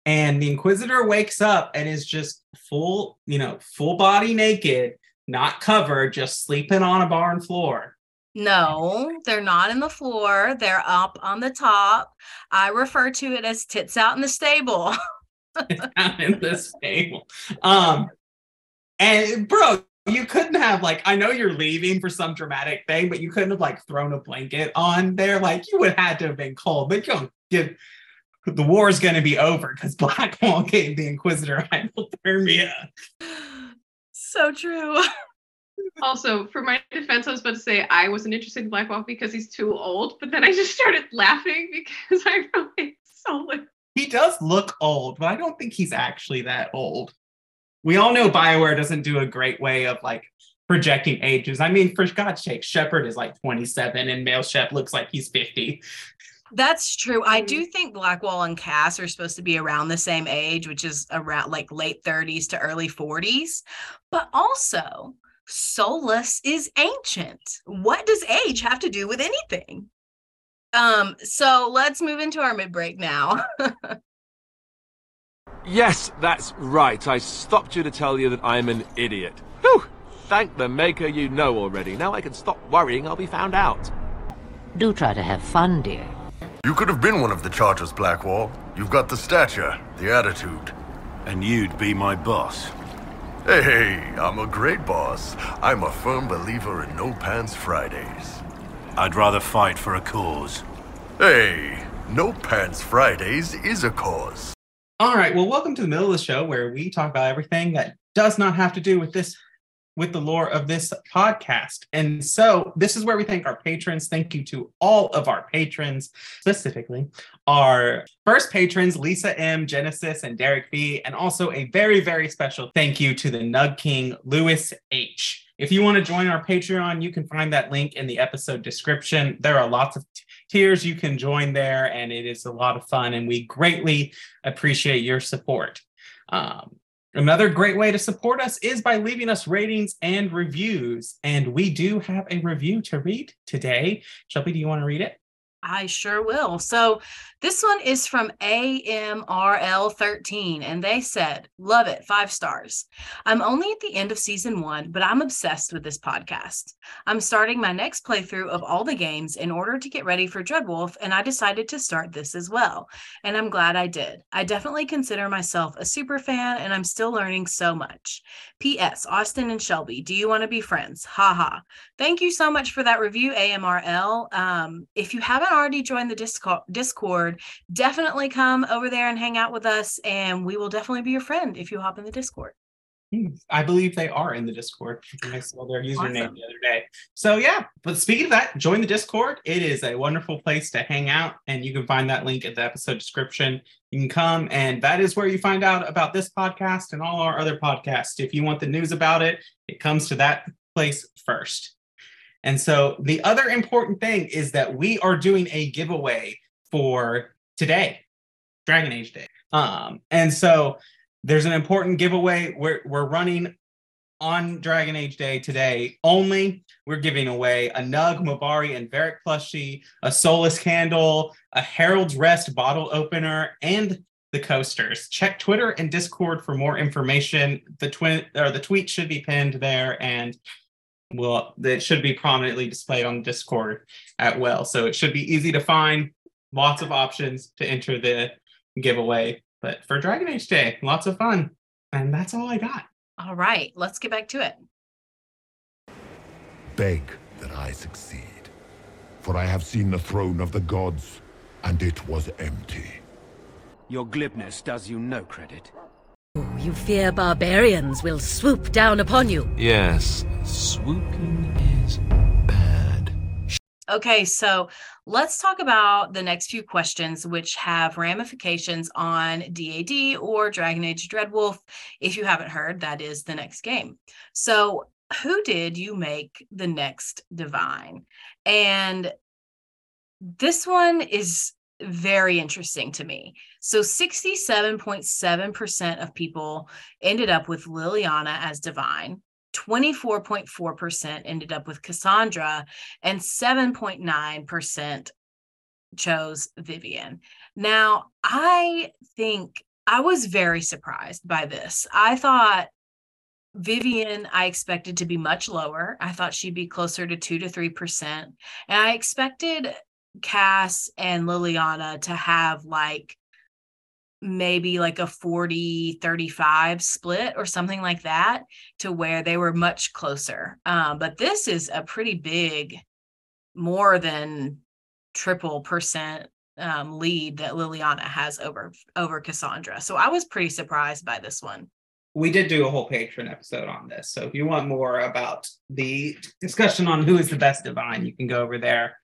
and the Inquisitor wakes up and is just full, you know, full body naked, not covered, just sleeping on a barn floor. No, they're not in the floor. They're up on the top. I refer to it as tits out in the stable. out in the stable. Um, and bro, you couldn't have like I know you're leaving for some dramatic thing, but you couldn't have like thrown a blanket on there. Like you would have had to have been cold. But you don't give the war is going to be over because Blackwall gave the Inquisitor hypothermia. So true. also, for my defense, I was about to say I wasn't interested in Blackwall because he's too old, but then I just started laughing because I really saw it. He does look old, but I don't think he's actually that old. We all know Bioware doesn't do a great way of like projecting ages. I mean, for God's sake, Shepard is like 27 and Male Shep looks like he's 50. That's true. I do mm. think Blackwall and Cass are supposed to be around the same age, which is around like late 30s to early 40s. But also, Solas is ancient. What does age have to do with anything? Um, so let's move into our mid break now. yes, that's right. I stopped you to tell you that I'm an idiot. Whew! Thank the maker you know already. Now I can stop worrying I'll be found out. Do try to have fun, dear. You could have been one of the Chargers, Blackwall. You've got the stature, the attitude. And you'd be my boss. Hey, I'm a great boss. I'm a firm believer in No Pants Fridays. I'd rather fight for a cause. Hey, No Pants Fridays is a cause. All right, well, welcome to the middle of the show where we talk about everything that does not have to do with this with the lore of this podcast. And so this is where we thank our patrons. Thank you to all of our patrons, specifically our first patrons, Lisa M, Genesis, and Derek B. And also a very, very special thank you to the Nug King, Lewis H. If you want to join our Patreon, you can find that link in the episode description. There are lots of t- tiers you can join there, and it is a lot of fun. And we greatly appreciate your support. Um, Another great way to support us is by leaving us ratings and reviews. And we do have a review to read today. Shelby, do you want to read it? I sure will. So this one is from AMRL13, and they said, Love it, five stars. I'm only at the end of season one, but I'm obsessed with this podcast. I'm starting my next playthrough of all the games in order to get ready for Dreadwolf, and I decided to start this as well. And I'm glad I did. I definitely consider myself a super fan, and I'm still learning so much. P.S. Austin and Shelby, do you want to be friends? Haha. Thank you so much for that review, AMRL. Um, if you haven't already joined the Discord, definitely come over there and hang out with us, and we will definitely be your friend if you hop in the Discord. I believe they are in the Discord. I saw their username awesome. the other day. So yeah, but speaking of that, join the Discord. It is a wonderful place to hang out, and you can find that link at the episode description. You can come, and that is where you find out about this podcast and all our other podcasts. If you want the news about it, it comes to that place first. And so the other important thing is that we are doing a giveaway for today, Dragon Age Day. Um, and so there's an important giveaway we're, we're running on Dragon Age Day today only. We're giving away a Nug, Mabari, and Varric plushie, a Solas candle, a Herald's Rest bottle opener, and the coasters. Check Twitter and Discord for more information. The twin or the tweet should be pinned there and will it should be prominently displayed on Discord at well. So it should be easy to find. Lots of options to enter the giveaway. But for Dragon Age Day, lots of fun. And that's all I got. All right, let's get back to it. Beg that I succeed, for I have seen the throne of the gods, and it was empty. Your glibness does you no credit. Oh, you fear barbarians will swoop down upon you. Yes, swooping is bad. Okay, so let's talk about the next few questions, which have ramifications on DAD or Dragon Age Dreadwolf. If you haven't heard, that is the next game. So, who did you make the next divine? And this one is very interesting to me. So 67.7% of people ended up with Leliana as divine. 24.4% ended up with Cassandra, and 7.9% chose Vivienne. Now, I think I was very surprised by this. I thought Vivienne, I expected to be much lower. I thought she'd be closer to 2 to 3%. And I expected Cass and Leliana to have like maybe like a 40 35 split or something like that to where they were much closer um, but this is a pretty big more than triple percent um, lead that leliana has over over cassandra. So i was pretty surprised by this one. We did do a whole patron episode on this so if you want more about the discussion on who is the best divine you can go over there.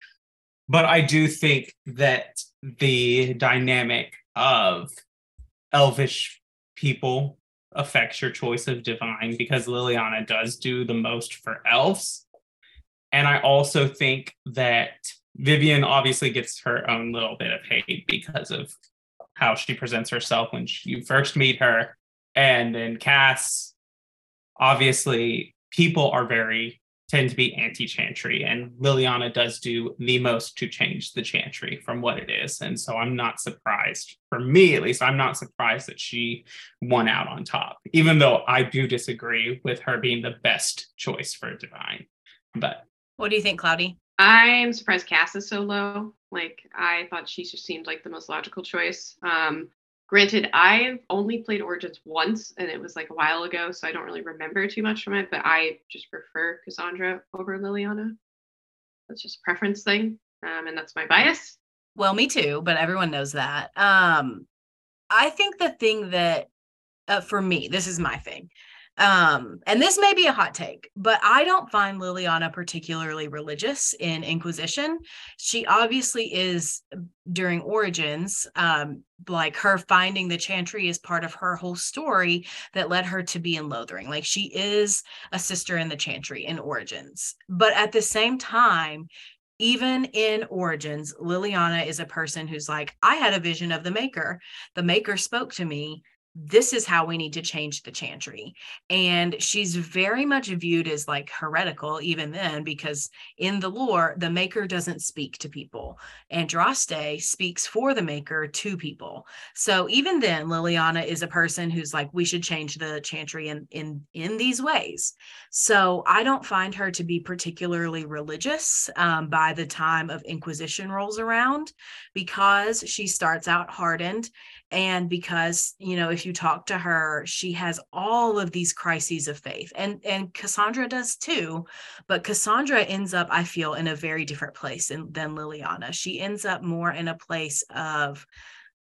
But i do think that the dynamic of elvish people affects your choice of divine because Leliana does do the most for elves. And I also think that Vivienne obviously gets her own little bit of hate because of how she presents herself when you first meet her. And then Cass, obviously, people are very tend to be anti-chantry and leliana does do the most to change the chantry from what it is. And so i'm not surprised for me at least i'm not surprised that she won out on top even though i do disagree with her being the best choice for divine. But what do you think cloudy? I'm surprised cass is so low. Like i thought she just seemed like the most logical choice. Um Granted, I've only played Origins once and it was like a while ago, so I don't really remember too much from it, but I just prefer Cassandra over Leliana. That's just a preference thing. Um, and that's my bias. Well, me too, but everyone knows that. Um, I think the thing that, uh, for me, this is my thing. Um, and this may be a hot take, but I don't find Leliana particularly religious in Inquisition. She obviously is during Origins, um, like her finding the Chantry is part of her whole story that led her to be in Lothering. Like she is a sister in the Chantry in Origins. But at the same time, even in Origins, Leliana is a person who's like, I had a vision of the Maker. The Maker spoke to me this is how we need to change the chantry and she's very much viewed as like heretical even then because in the lore the maker doesn't speak to people andraste speaks for the maker to people. So even then leliana is a person who's like we should change the chantry in in in these ways. So i don't find her to be particularly religious um, by the time of inquisition rolls around because she starts out hardened and because you know if you talk to her she has all of these crises of faith. And and cassandra does too. But cassandra ends up i feel in a very different place in, than leliana. She ends up more in a place of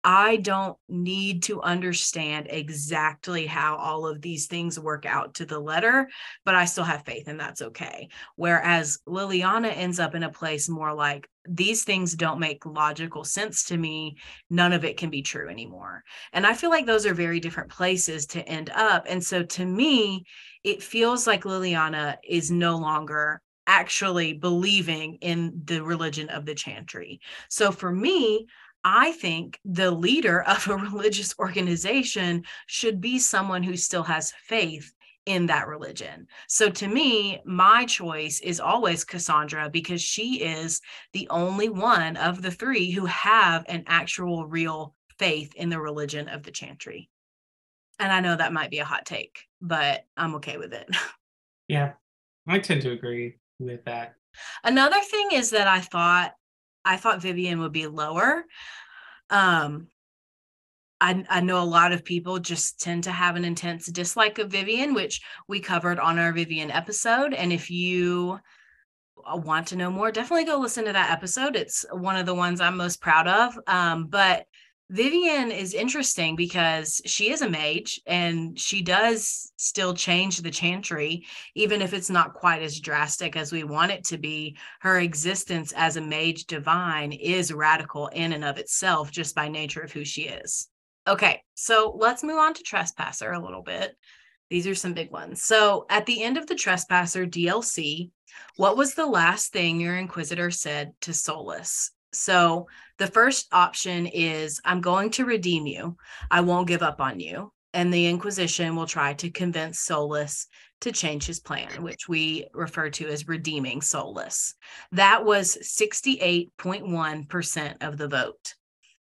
I don't need to understand exactly how all of these things work out to the letter, but I still have faith and that's okay. Whereas Leliana ends up in a place more like these things don't make logical sense to me. None of it can be true anymore. And I feel like those are very different places to end up. And so to me, it feels like Leliana is no longer actually believing in the religion of the chantry. So for me, I think the leader of a religious organization should be someone who still has faith in that religion. So to me, my choice is always Cassandra because she is the only one of the three who have an actual real faith in the religion of the Chantry. And I know that might be a hot take, but I'm okay with it. Yeah, I tend to agree with that. Another thing is that I thought I thought Vivienne would be lower. Um I, I know a lot of people just tend to have an intense dislike of Vivienne, which we covered on our Vivienne episode. And if you uh, want to know more, definitely go listen to that episode. It's one of the ones I'm most proud of. Um, but Vivienne is interesting because she is a mage and she does still change the chantry, even if it's not quite as drastic as we want it to be. Her existence as a mage divine is radical in and of itself, just by nature of who she is. Okay, so let's move on to Trespasser a little bit. These are some big ones. So at the end of the Trespasser DLC, what was the last thing your Inquisitor said to Solas? So the first option is I'm going to redeem you. I won't give up on you. And the Inquisition will try to convince Solas to change his plan, which we refer to as redeeming Solas. That was 68.1% of the vote.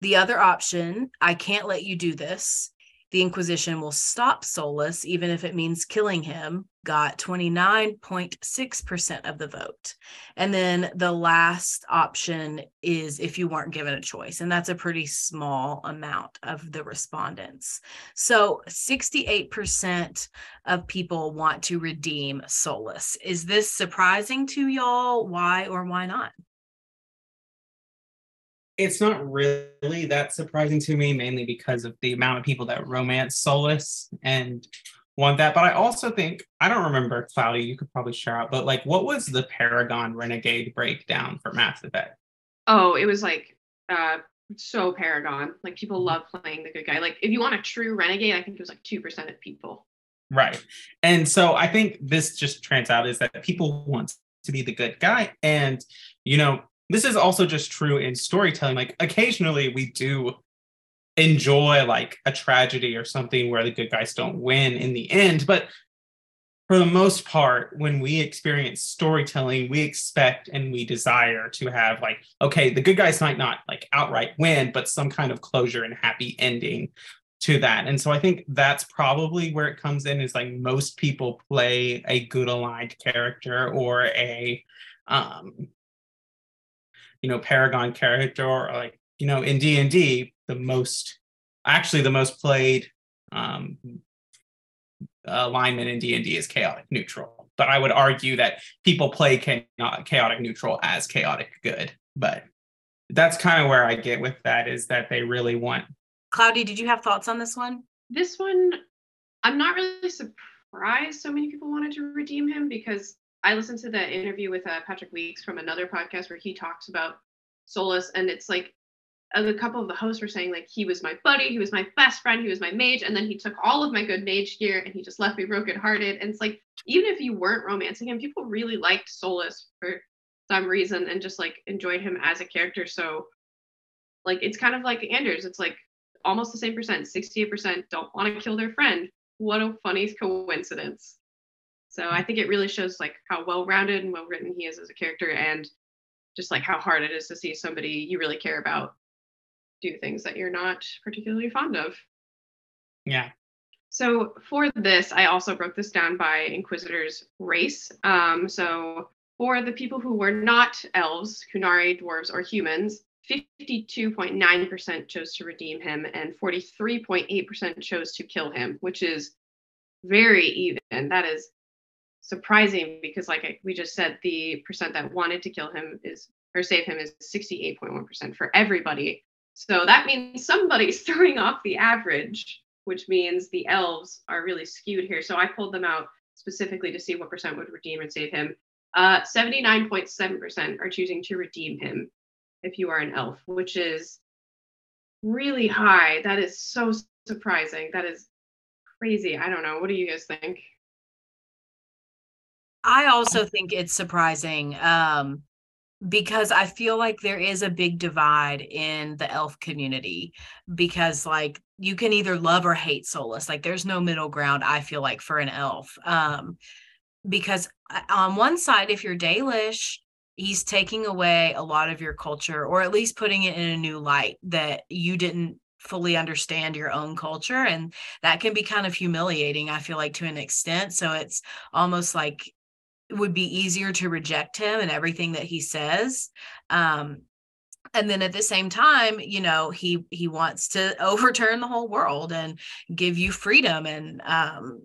The other option, I can't let you do this, the Inquisition will stop Solas, even if it means killing him, got 29.6% of the vote. And then the last option is if you weren't given a choice, and that's a pretty small amount of the respondents. So 68% of people want to redeem Solas. Is this surprising to y'all? Why or why not? It's not really that surprising to me, mainly because of the amount of people that romance Solas and want that. But I also think I don't remember Cloudy. You could probably share out, but like, what was the Paragon Renegade breakdown for Mass Effect? Oh, it was like uh so Paragon. Like people love playing the good guy. Like if you want a true renegade, I think it was like two percent of people. Right, and so I think this just turns out is that people want to be the good guy, and you know this is also just true in storytelling. Like occasionally we do enjoy like a tragedy or something where the good guys don't win in the end, but for the most part, when we experience storytelling, we expect and we desire to have like, okay, the good guys might not like outright win, but some kind of closure and happy ending to that. And so I think that's probably where it comes in is like most people play a good aligned character or a um you know paragon character or like you know in d&d the most actually the most played um, alignment in d&d is chaotic neutral. But i would argue that people play chaotic neutral as chaotic good. But that's kind of where i get with that is that they really want cloudy did you have thoughts on this one? This one i'm not really surprised so many people wanted to redeem him because I listened to the interview with uh, Patrick Weekes from another podcast where he talks about Solas, and it's like a couple of the hosts were saying like he was my buddy, he was my best friend, he was my mage, and then he took all of my good mage gear and he just left me brokenhearted. And it's like even if you weren't romancing him, people really liked Solas for some reason and just like enjoyed him as a character. So like it's kind of like Anders. It's like almost the same percent. 68% don't want to kill their friend. What a funny coincidence. So I think it really shows like how well rounded and well written he is as a character and just like how hard it is to see somebody you really care about do things that you're not particularly fond of. Yeah. So for this, I also broke this down by Inquisitor's race. Um, so for the people who were not elves, Qunari, dwarves, or humans, 52.9% chose to redeem him and 43.8% chose to kill him, which is very even. That is surprising because like we just said the percent that wanted to kill him is or save him is 68.1% for everybody. So that means somebody's throwing off the average which means the elves are really skewed here. So i pulled them out specifically to see what percent would redeem and save him. Uh, 79.7% are choosing to redeem him if you are an elf which is really high. That is so surprising. That is crazy. I don't know. What do you guys think I also think it's surprising um, because I feel like there is a big divide in the elf community because like you can either love or hate Solas. Like there's no middle ground, I feel like, for an elf. Um, because uh, on one side, if you're Dalish, he's taking away a lot of your culture or at least putting it in a new light that you didn't fully understand your own culture and that can be kind of humiliating i feel like to an extent so it's almost like it would be easier to reject him and everything that he says um and then at the same time you know he he wants to overturn the whole world and give you freedom and um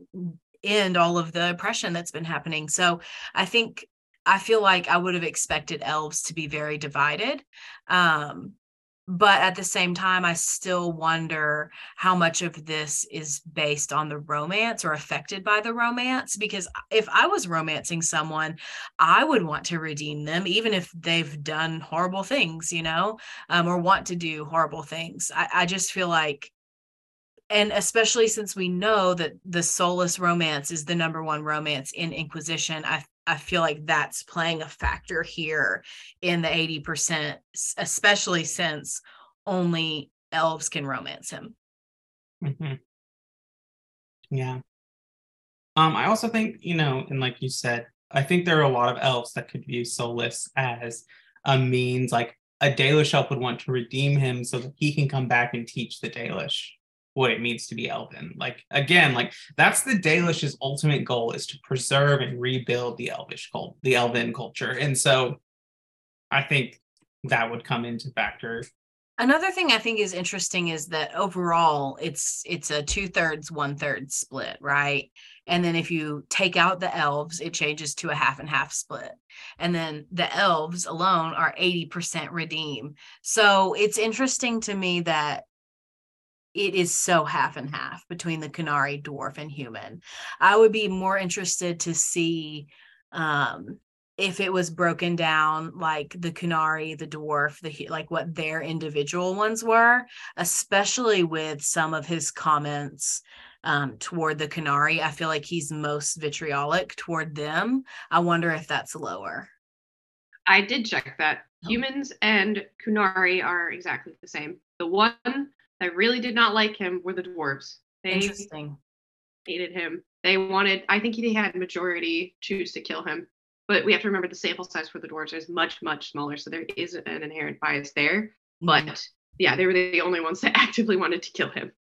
end all of the oppression that's been happening. So i think i feel like i would have expected elves to be very divided um but at the same time i still wonder how much of this is based on the romance or affected by the romance because if i was romancing someone i would want to redeem them even if they've done horrible things you know um, or want to do horrible things. I, I just feel like and especially since we know that the Solas romance is the number one romance in inquisition i I feel like that's playing a factor here in the 80%, especially since only elves can romance him. Mm-hmm. Yeah. Um, I also think, you know, and like you said, I think there are a lot of elves that could view Solas as a means, like a Dalish elf would want to redeem him so that he can come back and teach the Dalish what it means to be elven. Like again, like that's the Dalish's ultimate goal is to preserve and rebuild the elvish cult, the elven culture. And so I think that would come into factor. Another thing I think is interesting is that overall it's it's a two thirds, one third split, right? And then if you take out the elves, it changes to a half and half split. And then the elves alone are 80% redeem. So it's interesting to me that it is so half and half between the Qunari dwarf and human. I would be more interested to see um, if it was broken down like the Qunari, the dwarf, the like what their individual ones were, especially with some of his comments um, toward the Qunari. I feel like he's most vitriolic toward them. I wonder if that's lower. I did check that. Oh. Humans and Qunari are exactly the same. The one that really did not like him were the dwarves. They Interesting. hated him. They wanted, I think he had majority choose to kill him. But we have to remember the sample size for the dwarves is much, much smaller. So there is an inherent bias there. But mm-hmm. yeah, they were the only ones that actively wanted to kill him.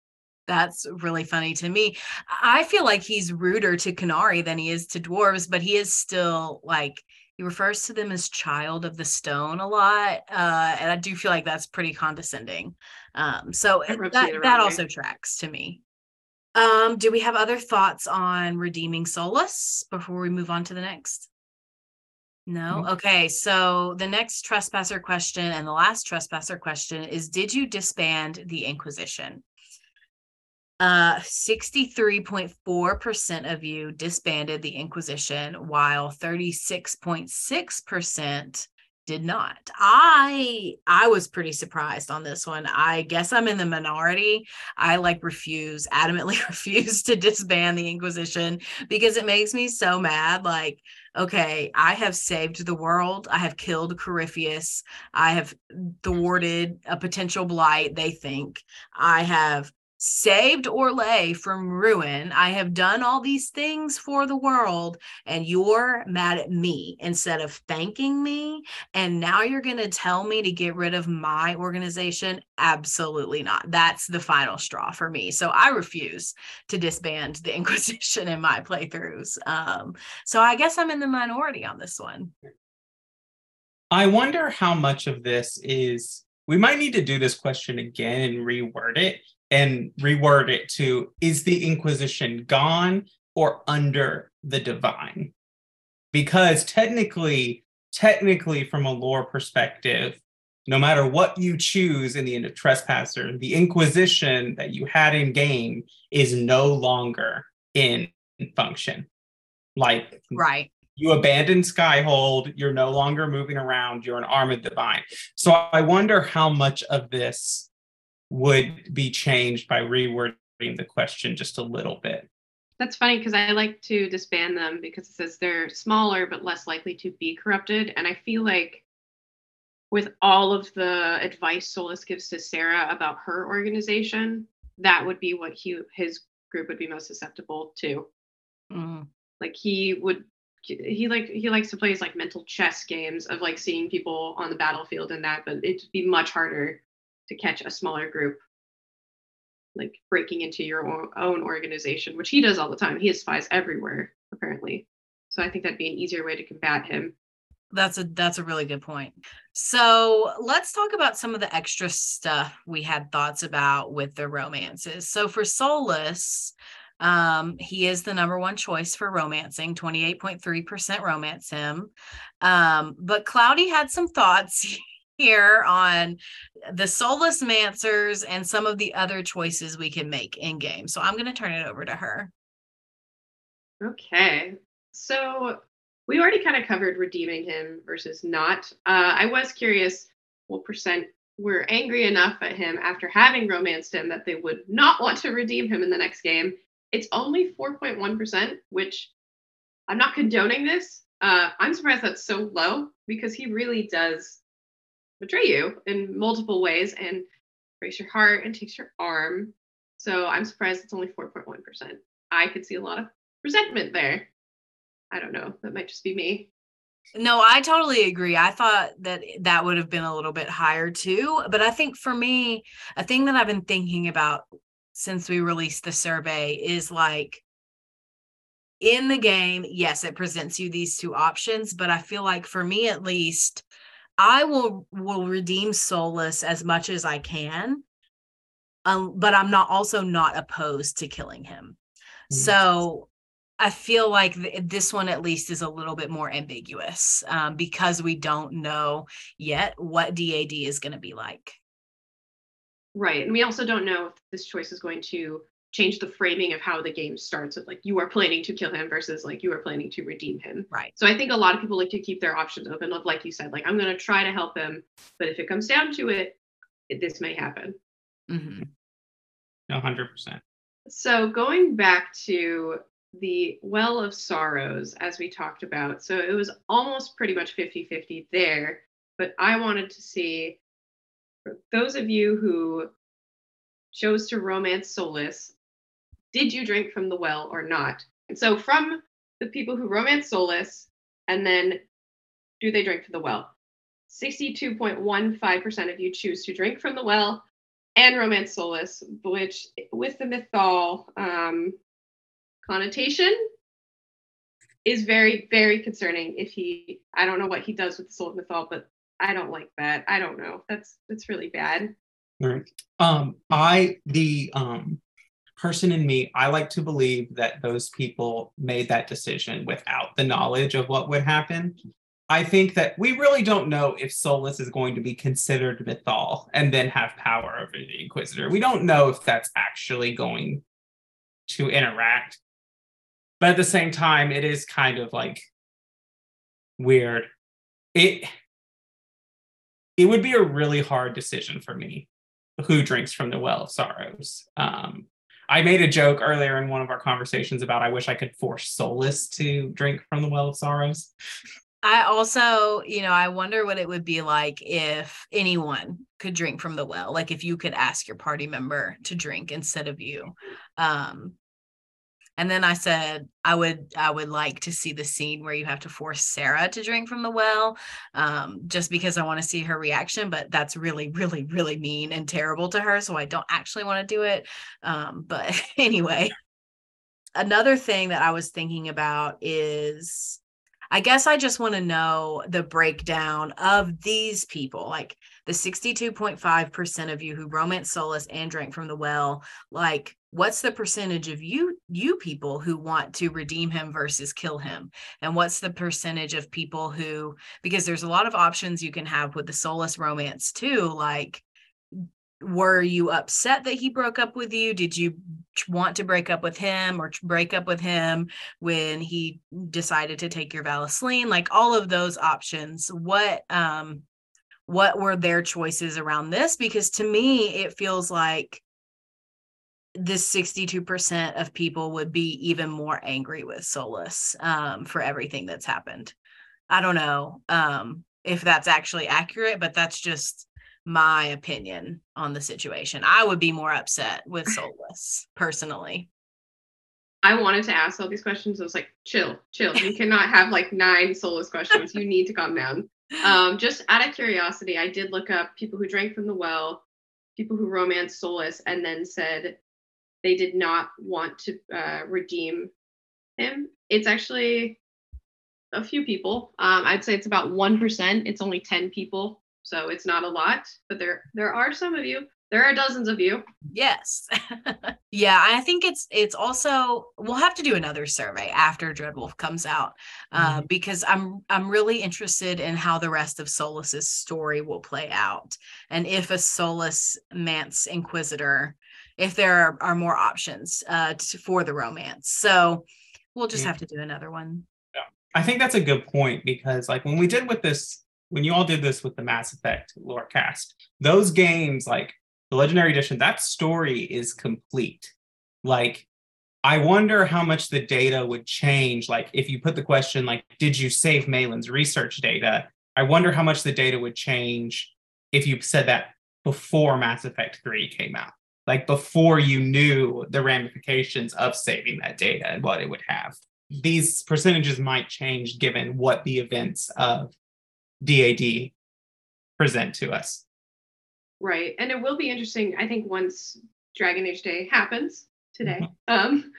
That's really funny to me. I feel like he's ruder to Qunari than he is to dwarves, but he is still like he refers to them as child of the stone a lot uh, and i do feel like that's pretty condescending um, so that, that, that also tracks to me. Um, do we have other thoughts on redeeming Solas before we move on to the next? No? Okay so the next trespasser question and the last trespasser question is did you disband the inquisition uh, 63.4% of you disbanded the Inquisition, while 36.6% did not. I I was pretty surprised on this one. I guess I'm in the minority. I like refuse, adamantly refuse to disband the Inquisition because it makes me so mad. Like, okay, I have saved the world. I have killed Corypheus. I have thwarted a potential blight, they think. I have saved Orlais from ruin. I have done all these things for the world, and you're mad at me instead of thanking me. And now you're going to tell me to get rid of my organization? Absolutely not. That's the final straw for me. So I refuse to disband the Inquisition in my playthroughs. Um, so I guess I'm in the minority on this one. I wonder how much of this is. We might need to do this question again and reword it and reword it to is the Inquisition gone or under the divine? Because technically, technically, from a lore perspective, no matter what you choose in the end of Trespasser, the Inquisition that you had in game is no longer in function. Like, right. You abandon Skyhold, you're no longer moving around, you're an arm of divine. So I wonder how much of this would be changed by rewording the question just a little bit. That's funny because I like to disband them because it says they're smaller but less likely to be corrupted. And I feel like with all of the advice Solas gives to Sera about her organization, that would be what he his group would be most susceptible to. Mm. Like he would he like he likes to play his like mental chess games of like seeing people on the battlefield and that, but it'd be much harder to catch a smaller group like breaking into your own, organization, which he does all the time. He has spies everywhere, apparently. So I think that'd be an easier way to combat him. That's a that's a really good point. So let's talk about some of the extra stuff we had thoughts about with the romances. So for Solas, um, he is the number one choice for romancing, 28.3% romance him. Um, but Cloudy had some thoughts here on the Solasmancers and some of the other choices we can make in game. So I'm going to turn it over to her. Okay. So we already kind of covered redeeming him versus not. Uh, I was curious what percent were angry enough at him after having romanced him that they would not want to redeem him in the next game. It's only 4.1%, which I'm not condoning this. Uh, I'm surprised that's so low because he really does betray you in multiple ways and breaks your heart and takes your arm. So I'm surprised it's only 4.1%. I could see a lot of resentment there. I don't know. That might just be me. No, I totally agree. I thought that that would have been a little bit higher too. But I think for me, a thing that I've been thinking about since we released the survey is like in the game, yes, it presents you these two options, but I feel like for me at least, I will will redeem Solas as much as I can. Um, but I'm not also not opposed to killing him. Mm-hmm. So I feel like th- this one at least is a little bit more ambiguous um, because we don't know yet what DAD is going to be like. Right. And we also don't know if this choice is going to change the framing of how the game starts of like you are planning to kill him versus like you are planning to redeem him. Right. So I think a lot of people like to keep their options open. Like you said, like I'm going to try to help him, but if it comes down to it, it this may happen. Mm-hmm. 100%. So going back to the Well of Sorrows, as we talked about. So it was almost pretty much 50 50 there. But I wanted to see for those of you who chose to romance Solas, did you drink from the well or not? And so from the people who romance Solas, and then do they drink from the well? 62.15% of you choose to drink from the well and romance Solas, which with the mythal um, connotation is very, very concerning. If he, I don't know what he does with the soul of Mythal, but I don't like that. I don't know. That's that's really bad. Right. Um, I the um person in me, I like to believe that those people made that decision without the knowledge of what would happen. I think that we really don't know if Solas is going to be considered Mythal and then have power over the Inquisitor. We don't know if that's actually going to interact but at the same time it is kind of like weird it it would be a really hard decision for me who drinks from the well of sorrows um i made a joke earlier in one of our conversations about i wish i could force Solas to drink from the well of sorrows I also, you know, I wonder what it would be like if anyone could drink from the well. Like if you could ask your party member to drink instead of you. Um, and then I said I would I would like to see the scene where you have to force Sera to drink from the well, um, just because I want to see her reaction. But that's really really really mean and terrible to her, so I don't actually want to do it. Um, but anyway, another thing that I was thinking about is I guess I just want to know the breakdown of these people, like the 62.5% of you who romance Solas and drank from the well. Like, what's the percentage of you you people who want to redeem him versus kill him? And what's the percentage of people who because there's a lot of options you can have with the Solas romance too, like were you upset that he broke up with you? Did you want to break up with him or break up with him when he decided to take your vallaslin like all of those options what um what were their choices around this? Because to me it feels like this 62% of people would be even more angry with Solas um, for everything that's happened. I don't know um, if that's actually accurate, but that's just my opinion on the situation. I would be more upset with Solas personally. I wanted to ask all these questions. I was like, chill, chill. You cannot have like nine Solas questions. You need to calm down. Um, just out of curiosity, I did look up people who drank from the well, people who romanced Solas, and then said they did not want to uh, redeem him. It's actually a few people. Um, I'd say it's about one percent. It's only ten people, so it's not a lot. But there there are some of you. There are dozens of you. Yes. yeah, I think it's it's also we'll have to do another survey after Dreadwolf comes out uh, mm-hmm. because I'm I'm really interested in how the rest of Solas's story will play out and if a Solas Mance Inquisitor, if there are, are more options uh, to, for the romance. So we'll just have to do another one. Yeah, I think that's a good point because like when we did with this when you all did this with the Mass Effect lore cast, those games like the legendary edition that story is complete. Like i wonder how much the data would change. Like if you put the question like did you save Maelon's research data? I wonder how much the data would change if you said that before mass effect 3 came out like before you knew the ramifications of saving that data and what it would have these percentages might change given what the events of dad present to us Right. And it will be interesting, I think, once Dragon Age Day happens today. Mm-hmm. Um,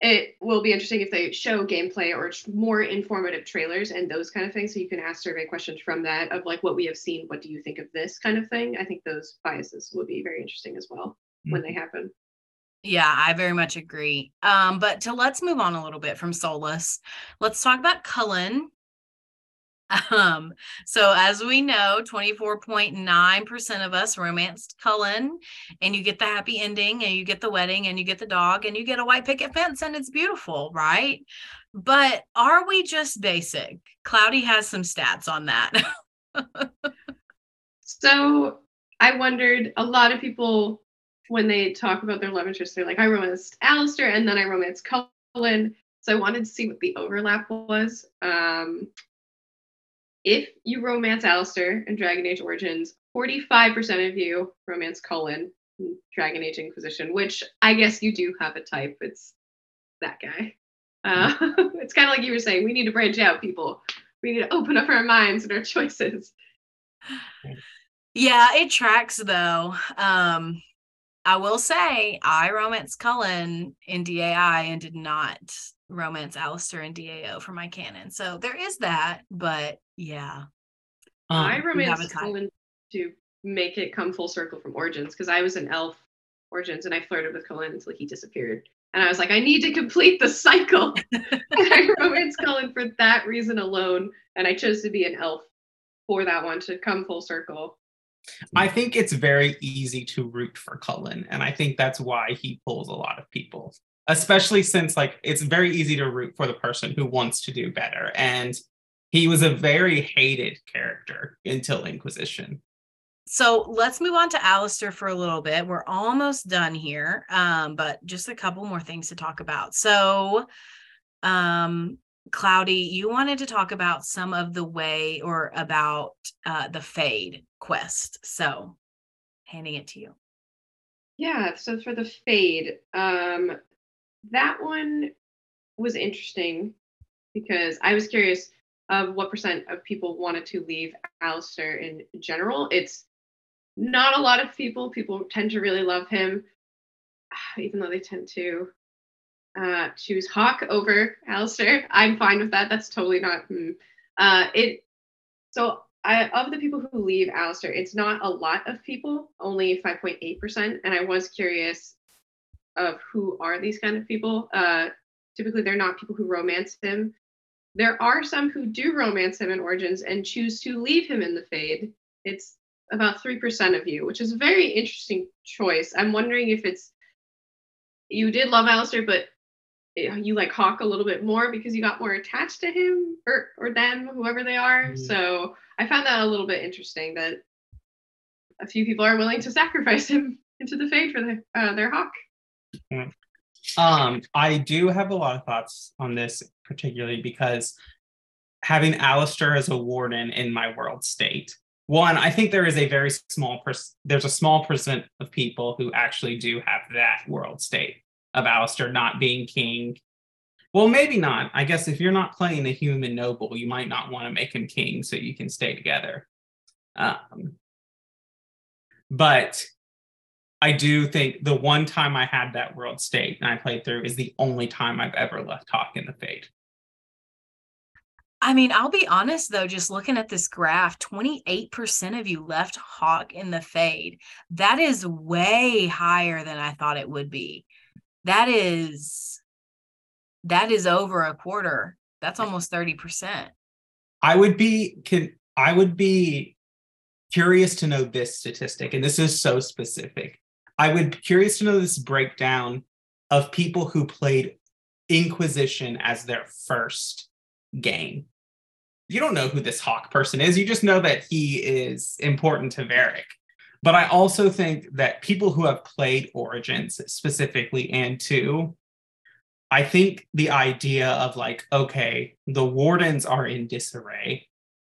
it will be interesting if they show gameplay or more informative trailers and those kind of things. So you can ask survey questions from that of like what we have seen. What do you think of this kind of thing? I think those biases will be very interesting as well mm-hmm. When they happen. Yeah, I very much agree. Um, but to let's move on a little bit from Solas. Let's talk about Cullen. Um, so as we know, 24.9% of us romanced Cullen, and you get the happy ending, and you get the wedding, and you get the dog, and you get a white picket fence, and it's beautiful, right? But are we just basic? Cloudy has some stats on that. so I wondered a lot of people when they talk about their love interest, they're like, I romanced Alistair and then I romanced Cullen. So I wanted to see what the overlap was. Um, if you romance Alistair in Dragon Age Origins, 45% of you romance Cullen in Dragon Age Inquisition, which I guess you do have a type. It's that guy. Uh, it's kind of like you were saying, we need to branch out, people. We need to open up our minds and our choices. Yeah, it tracks though. Um, I will say I romanced Cullen in DAI and did not romance Alistair and DAO for my canon. So there is that, but yeah. Um, I romanced Cullen to make it come full circle from Origins because I was an elf Origins and I flirted with Cullen until he disappeared. And I was like, I need to complete the cycle. I romanced Cullen for that reason alone. And I chose to be an elf for that one to come full circle. I think it's very easy to root for Cullen, and I think that's why he pulls a lot of people. Especially since like it's very easy to root for the person who wants to do better. And he was a very hated character until Inquisition. So let's move on to Alistair for a little bit. We're almost done here, um, but just a couple more things to talk about. So, um, Cloudy, you wanted to talk about some of the way or about uh, the Fade quest. So, handing it to you. Yeah. So for the Fade, um, that one was interesting because I was curious of what percent of people wanted to leave Alistair in general. It's not a lot of people. People tend to really love him, even though they tend to uh, choose Hawke over Alistair. I'm fine with that. That's totally not. Hmm. Uh, it. So I, of the people who leave Alistair, it's not a lot of people, only 5.8%. And I was curious of who are these kind of people. Uh, typically, they're not people who romance him. There are some who do romance him in Origins and choose to leave him in the Fade. It's about 3% of you, which is a very interesting choice. I'm wondering if it's you did love Alistair, but you like Hawke a little bit more because you got more attached to him or or them, whoever they are. Mm-hmm. So I found that a little bit interesting that a few people are willing to sacrifice him into the fade for the, uh, their Hawke. Um, I do have a lot of thoughts on this, particularly because having Alistair as a warden in my world state. One, I think there is a very small percent. There's a small percent of people who actually do have that world state of Alistair not being king. Well, maybe not. I guess if you're not playing a human noble, you might not want to make him king so you can stay together. Um, but I do think the one time I had that world state and I played through is the only time I've ever left Hawke in the Fade. I mean, I'll be honest though, just looking at this graph, 28% of you left Hawke in the fade. That is way higher than I thought it would be. That is that is over a quarter. That's almost 30%. I would be can I would be curious to know this statistic, and this is so specific. I would be curious to know this breakdown of people who played Inquisition as their first game you don't know who this hawke person is. You just know that he is important to Varric. But I also think that people who have played Origins specifically and two, I think the idea of like, okay, the wardens are in disarray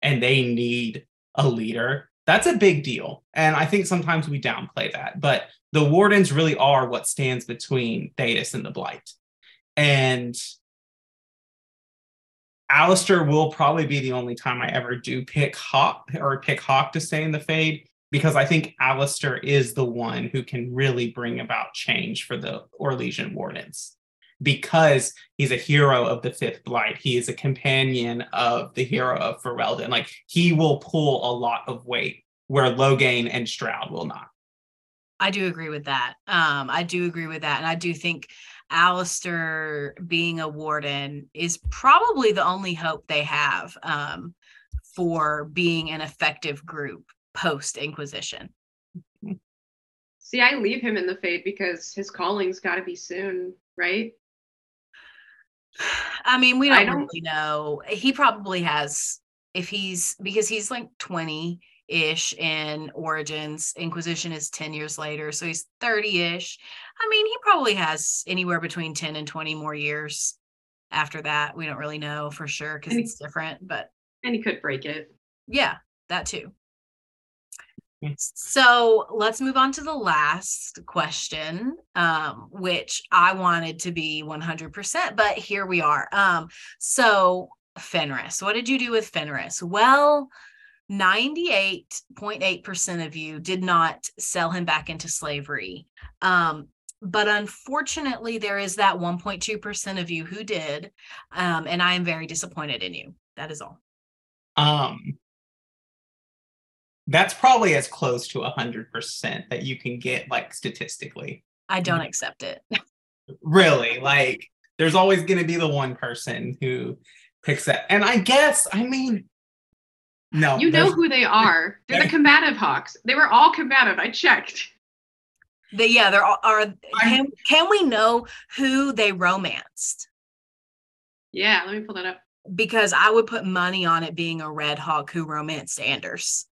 and they need a leader. That's a big deal. And I think sometimes we downplay that. But the wardens really are what stands between Thedas and the Blight. And Alistair will probably be the only time I ever do pick Hawke or pick Hawke to stay in the fade because I think Alistair is the one who can really bring about change for the Orlesian Wardens because he's a hero of the Fifth Blight. He is a companion of the hero of Ferelden. Like he will pull a lot of weight where Loghain and Stroud will not. I do agree with that. Um, I do agree with that. And I do think Alistair being a warden is probably the only hope they have um, for being an effective group post Inquisition. See, I leave him in the fade because his calling's got to be soon, right? I mean, we don't, don't really know. He probably has, if he's because he's like 20 ish in Origins. Inquisition is 10 years later. So he's 30 ish. I mean, he probably has anywhere between 10 and 20 more years after that. We don't really know for sure because it's different, but. And he could break it. Yeah, that too. So let's move on to the last question, um, which I wanted to be 100%, but here we are. Um, so, Fenris, what did you do with Fenris? Well, 98.8% of you did not sell him back into slavery. Um, but unfortunately, there is that 1.2% of you who did. Um, and I am very disappointed in you. That is all. Um, that's probably as close to 100% that you can get, like statistically. I don't accept it. really? Like, there's always going to be the one person who picks that. And I guess, I mean, no. You know who they are. They're the combative hawkes. They were all combative. I checked. They, yeah, they're all are can, can we know who they romanced? Yeah, let me pull that up. Because I would put money on it being a red hawke who romanced Anders.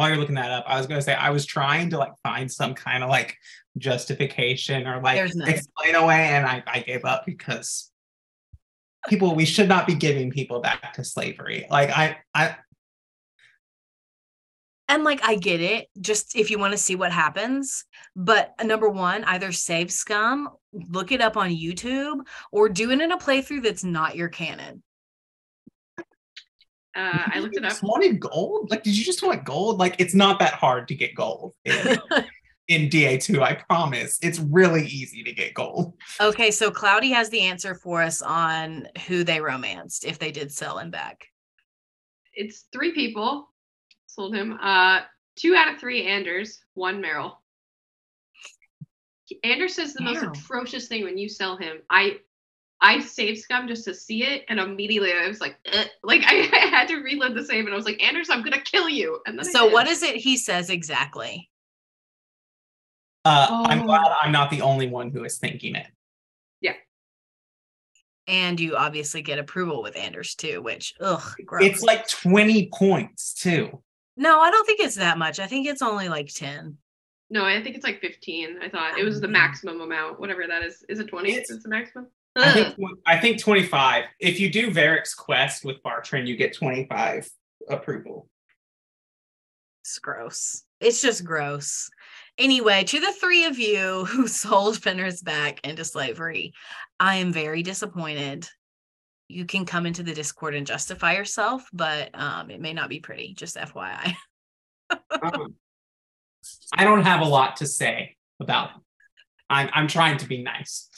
While you're looking that up, I was gonna say I was trying to like find some kind of like justification or like explain away, and I, I gave up because people we should not be giving people back to slavery. Like I I and like I get it, just if you want to see what happens. But uh, number one, either save scum, look it up on YouTube, or do it in a playthrough that's not your canon. Uh, I looked it up. Just wanted gold? Like, did you just want gold? Like, it's not that hard to get gold in, in DA2. I promise. It's really easy to get gold. Okay, so Cloudy has the answer for us on who they romanced if they did sell him back. It's three people sold him. Uh, two out of three Anders, one Merrill. Anders says the most atrocious thing when you sell him. I I saved scum just to see it, and immediately I was like, eh. like I, I, had to reload the save, and I was like, Anders, I'm gonna kill you. And then so, what is it he says exactly? Uh, oh. I'm glad I'm not the only one who is thinking it. Yeah. And you obviously get approval with Anders too, which ugh, gross. it's like 20 points too. No, I don't think it's that much. I think it's only like 10. No, I think it's like 15. I thought it was the maximum amount, whatever that is. Is it 20? It's, it's the maximum? I think, I think 25. If you do Varric's quest with Bartrand, you get 25 approval. It's gross. It's just gross. Anyway, to the three of you who sold Fenris back into slavery, I am very disappointed you can come into the Discord and justify yourself, but um, it may not be pretty. Just FYI. um, I don't have a lot to say about him. I'm I'm trying to be nice.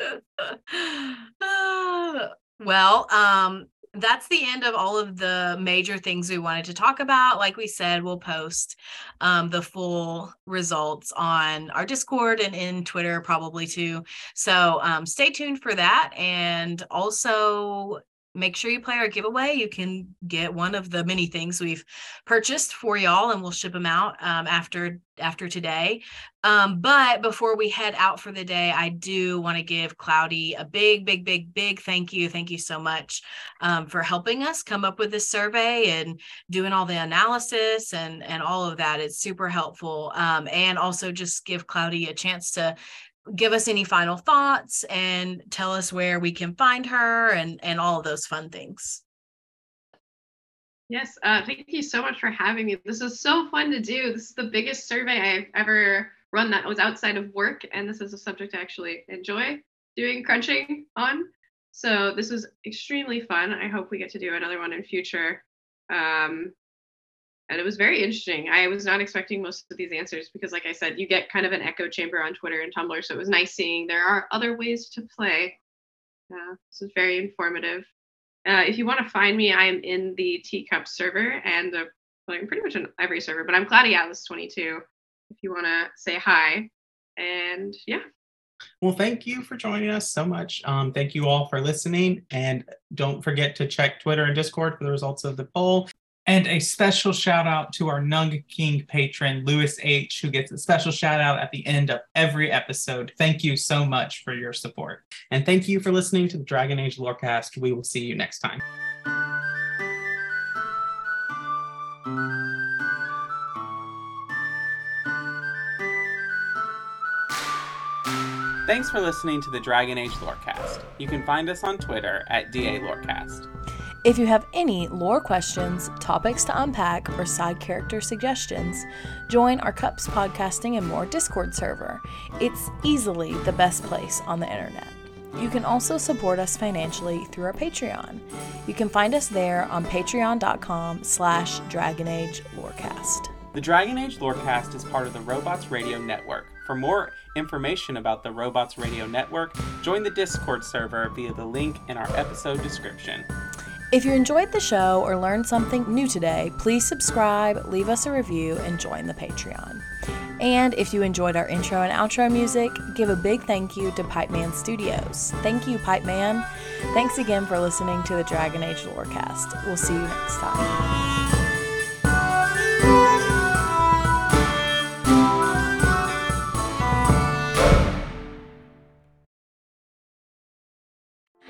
well, um, that's the end of all of the major things we wanted to talk about. Like we said, we'll post um, the full results on our Discord and in Twitter probably too. So um, stay tuned for that. And also, make sure you play our giveaway. You can get one of the many things we've purchased for y'all, and we'll ship them out um, after after today. Um, but before we head out for the day, I do want to give Cloudy a big, big, big, big thank you. Thank you so much um, for helping us come up with this survey and doing all the analysis and and all of that. It's super helpful. Um, and also just give Cloudy a chance to give us any final thoughts and tell us where we can find her and and all of those fun things. Yes, uh, thank you so much for having me. This is so fun to do. This is the biggest survey I've ever run that was outside of work, and this is a subject I actually enjoy doing crunching on. So this was extremely fun. I hope we get to do another one in future. Um, and it was very interesting. I was not expecting most of these answers because, like I said, you get kind of an echo chamber on Twitter and Tumblr. So it was nice seeing there are other ways to play. Uh, this is very informative. Uh, if you want to find me, I am in the Teacup server and uh, playing pretty much in every server, but I'm Cloudy Atlas 22 if you want to say hi. And yeah. Well, thank you for joining us so much. Um, thank you all for listening. And don't forget to check Twitter and Discord for the results of the poll. And a special shout out to our Nug King patron, Lewis H., who gets a special shout out at the end of every episode. Thank you so much for your support. And thank you for listening to the Dragon Age Lorecast. We will see you next time. Thanks for listening to the Dragon Age Lorecast. You can find us on Twitter at DA Lorecast. If you have any lore questions, topics to unpack, or side character suggestions, join our Cups Podcasting and More Discord server. It's easily the best place on the internet. You can also support us financially through our Patreon. You can find us there on patreon.com slash dragonagelorecast. The Dragon Age Lorecast is part of the Robots Radio Network. For more information about the Robots Radio Network, join the Discord server via the link in our episode description. If you enjoyed the show or learned something new today, please subscribe, leave us a review, and join the Patreon. And if you enjoyed our intro and outro music, give a big thank you to Pipe Man Studios. Thank you, Pipe Man. Thanks again for listening to the Dragon Age Lorecast. We'll see you next time.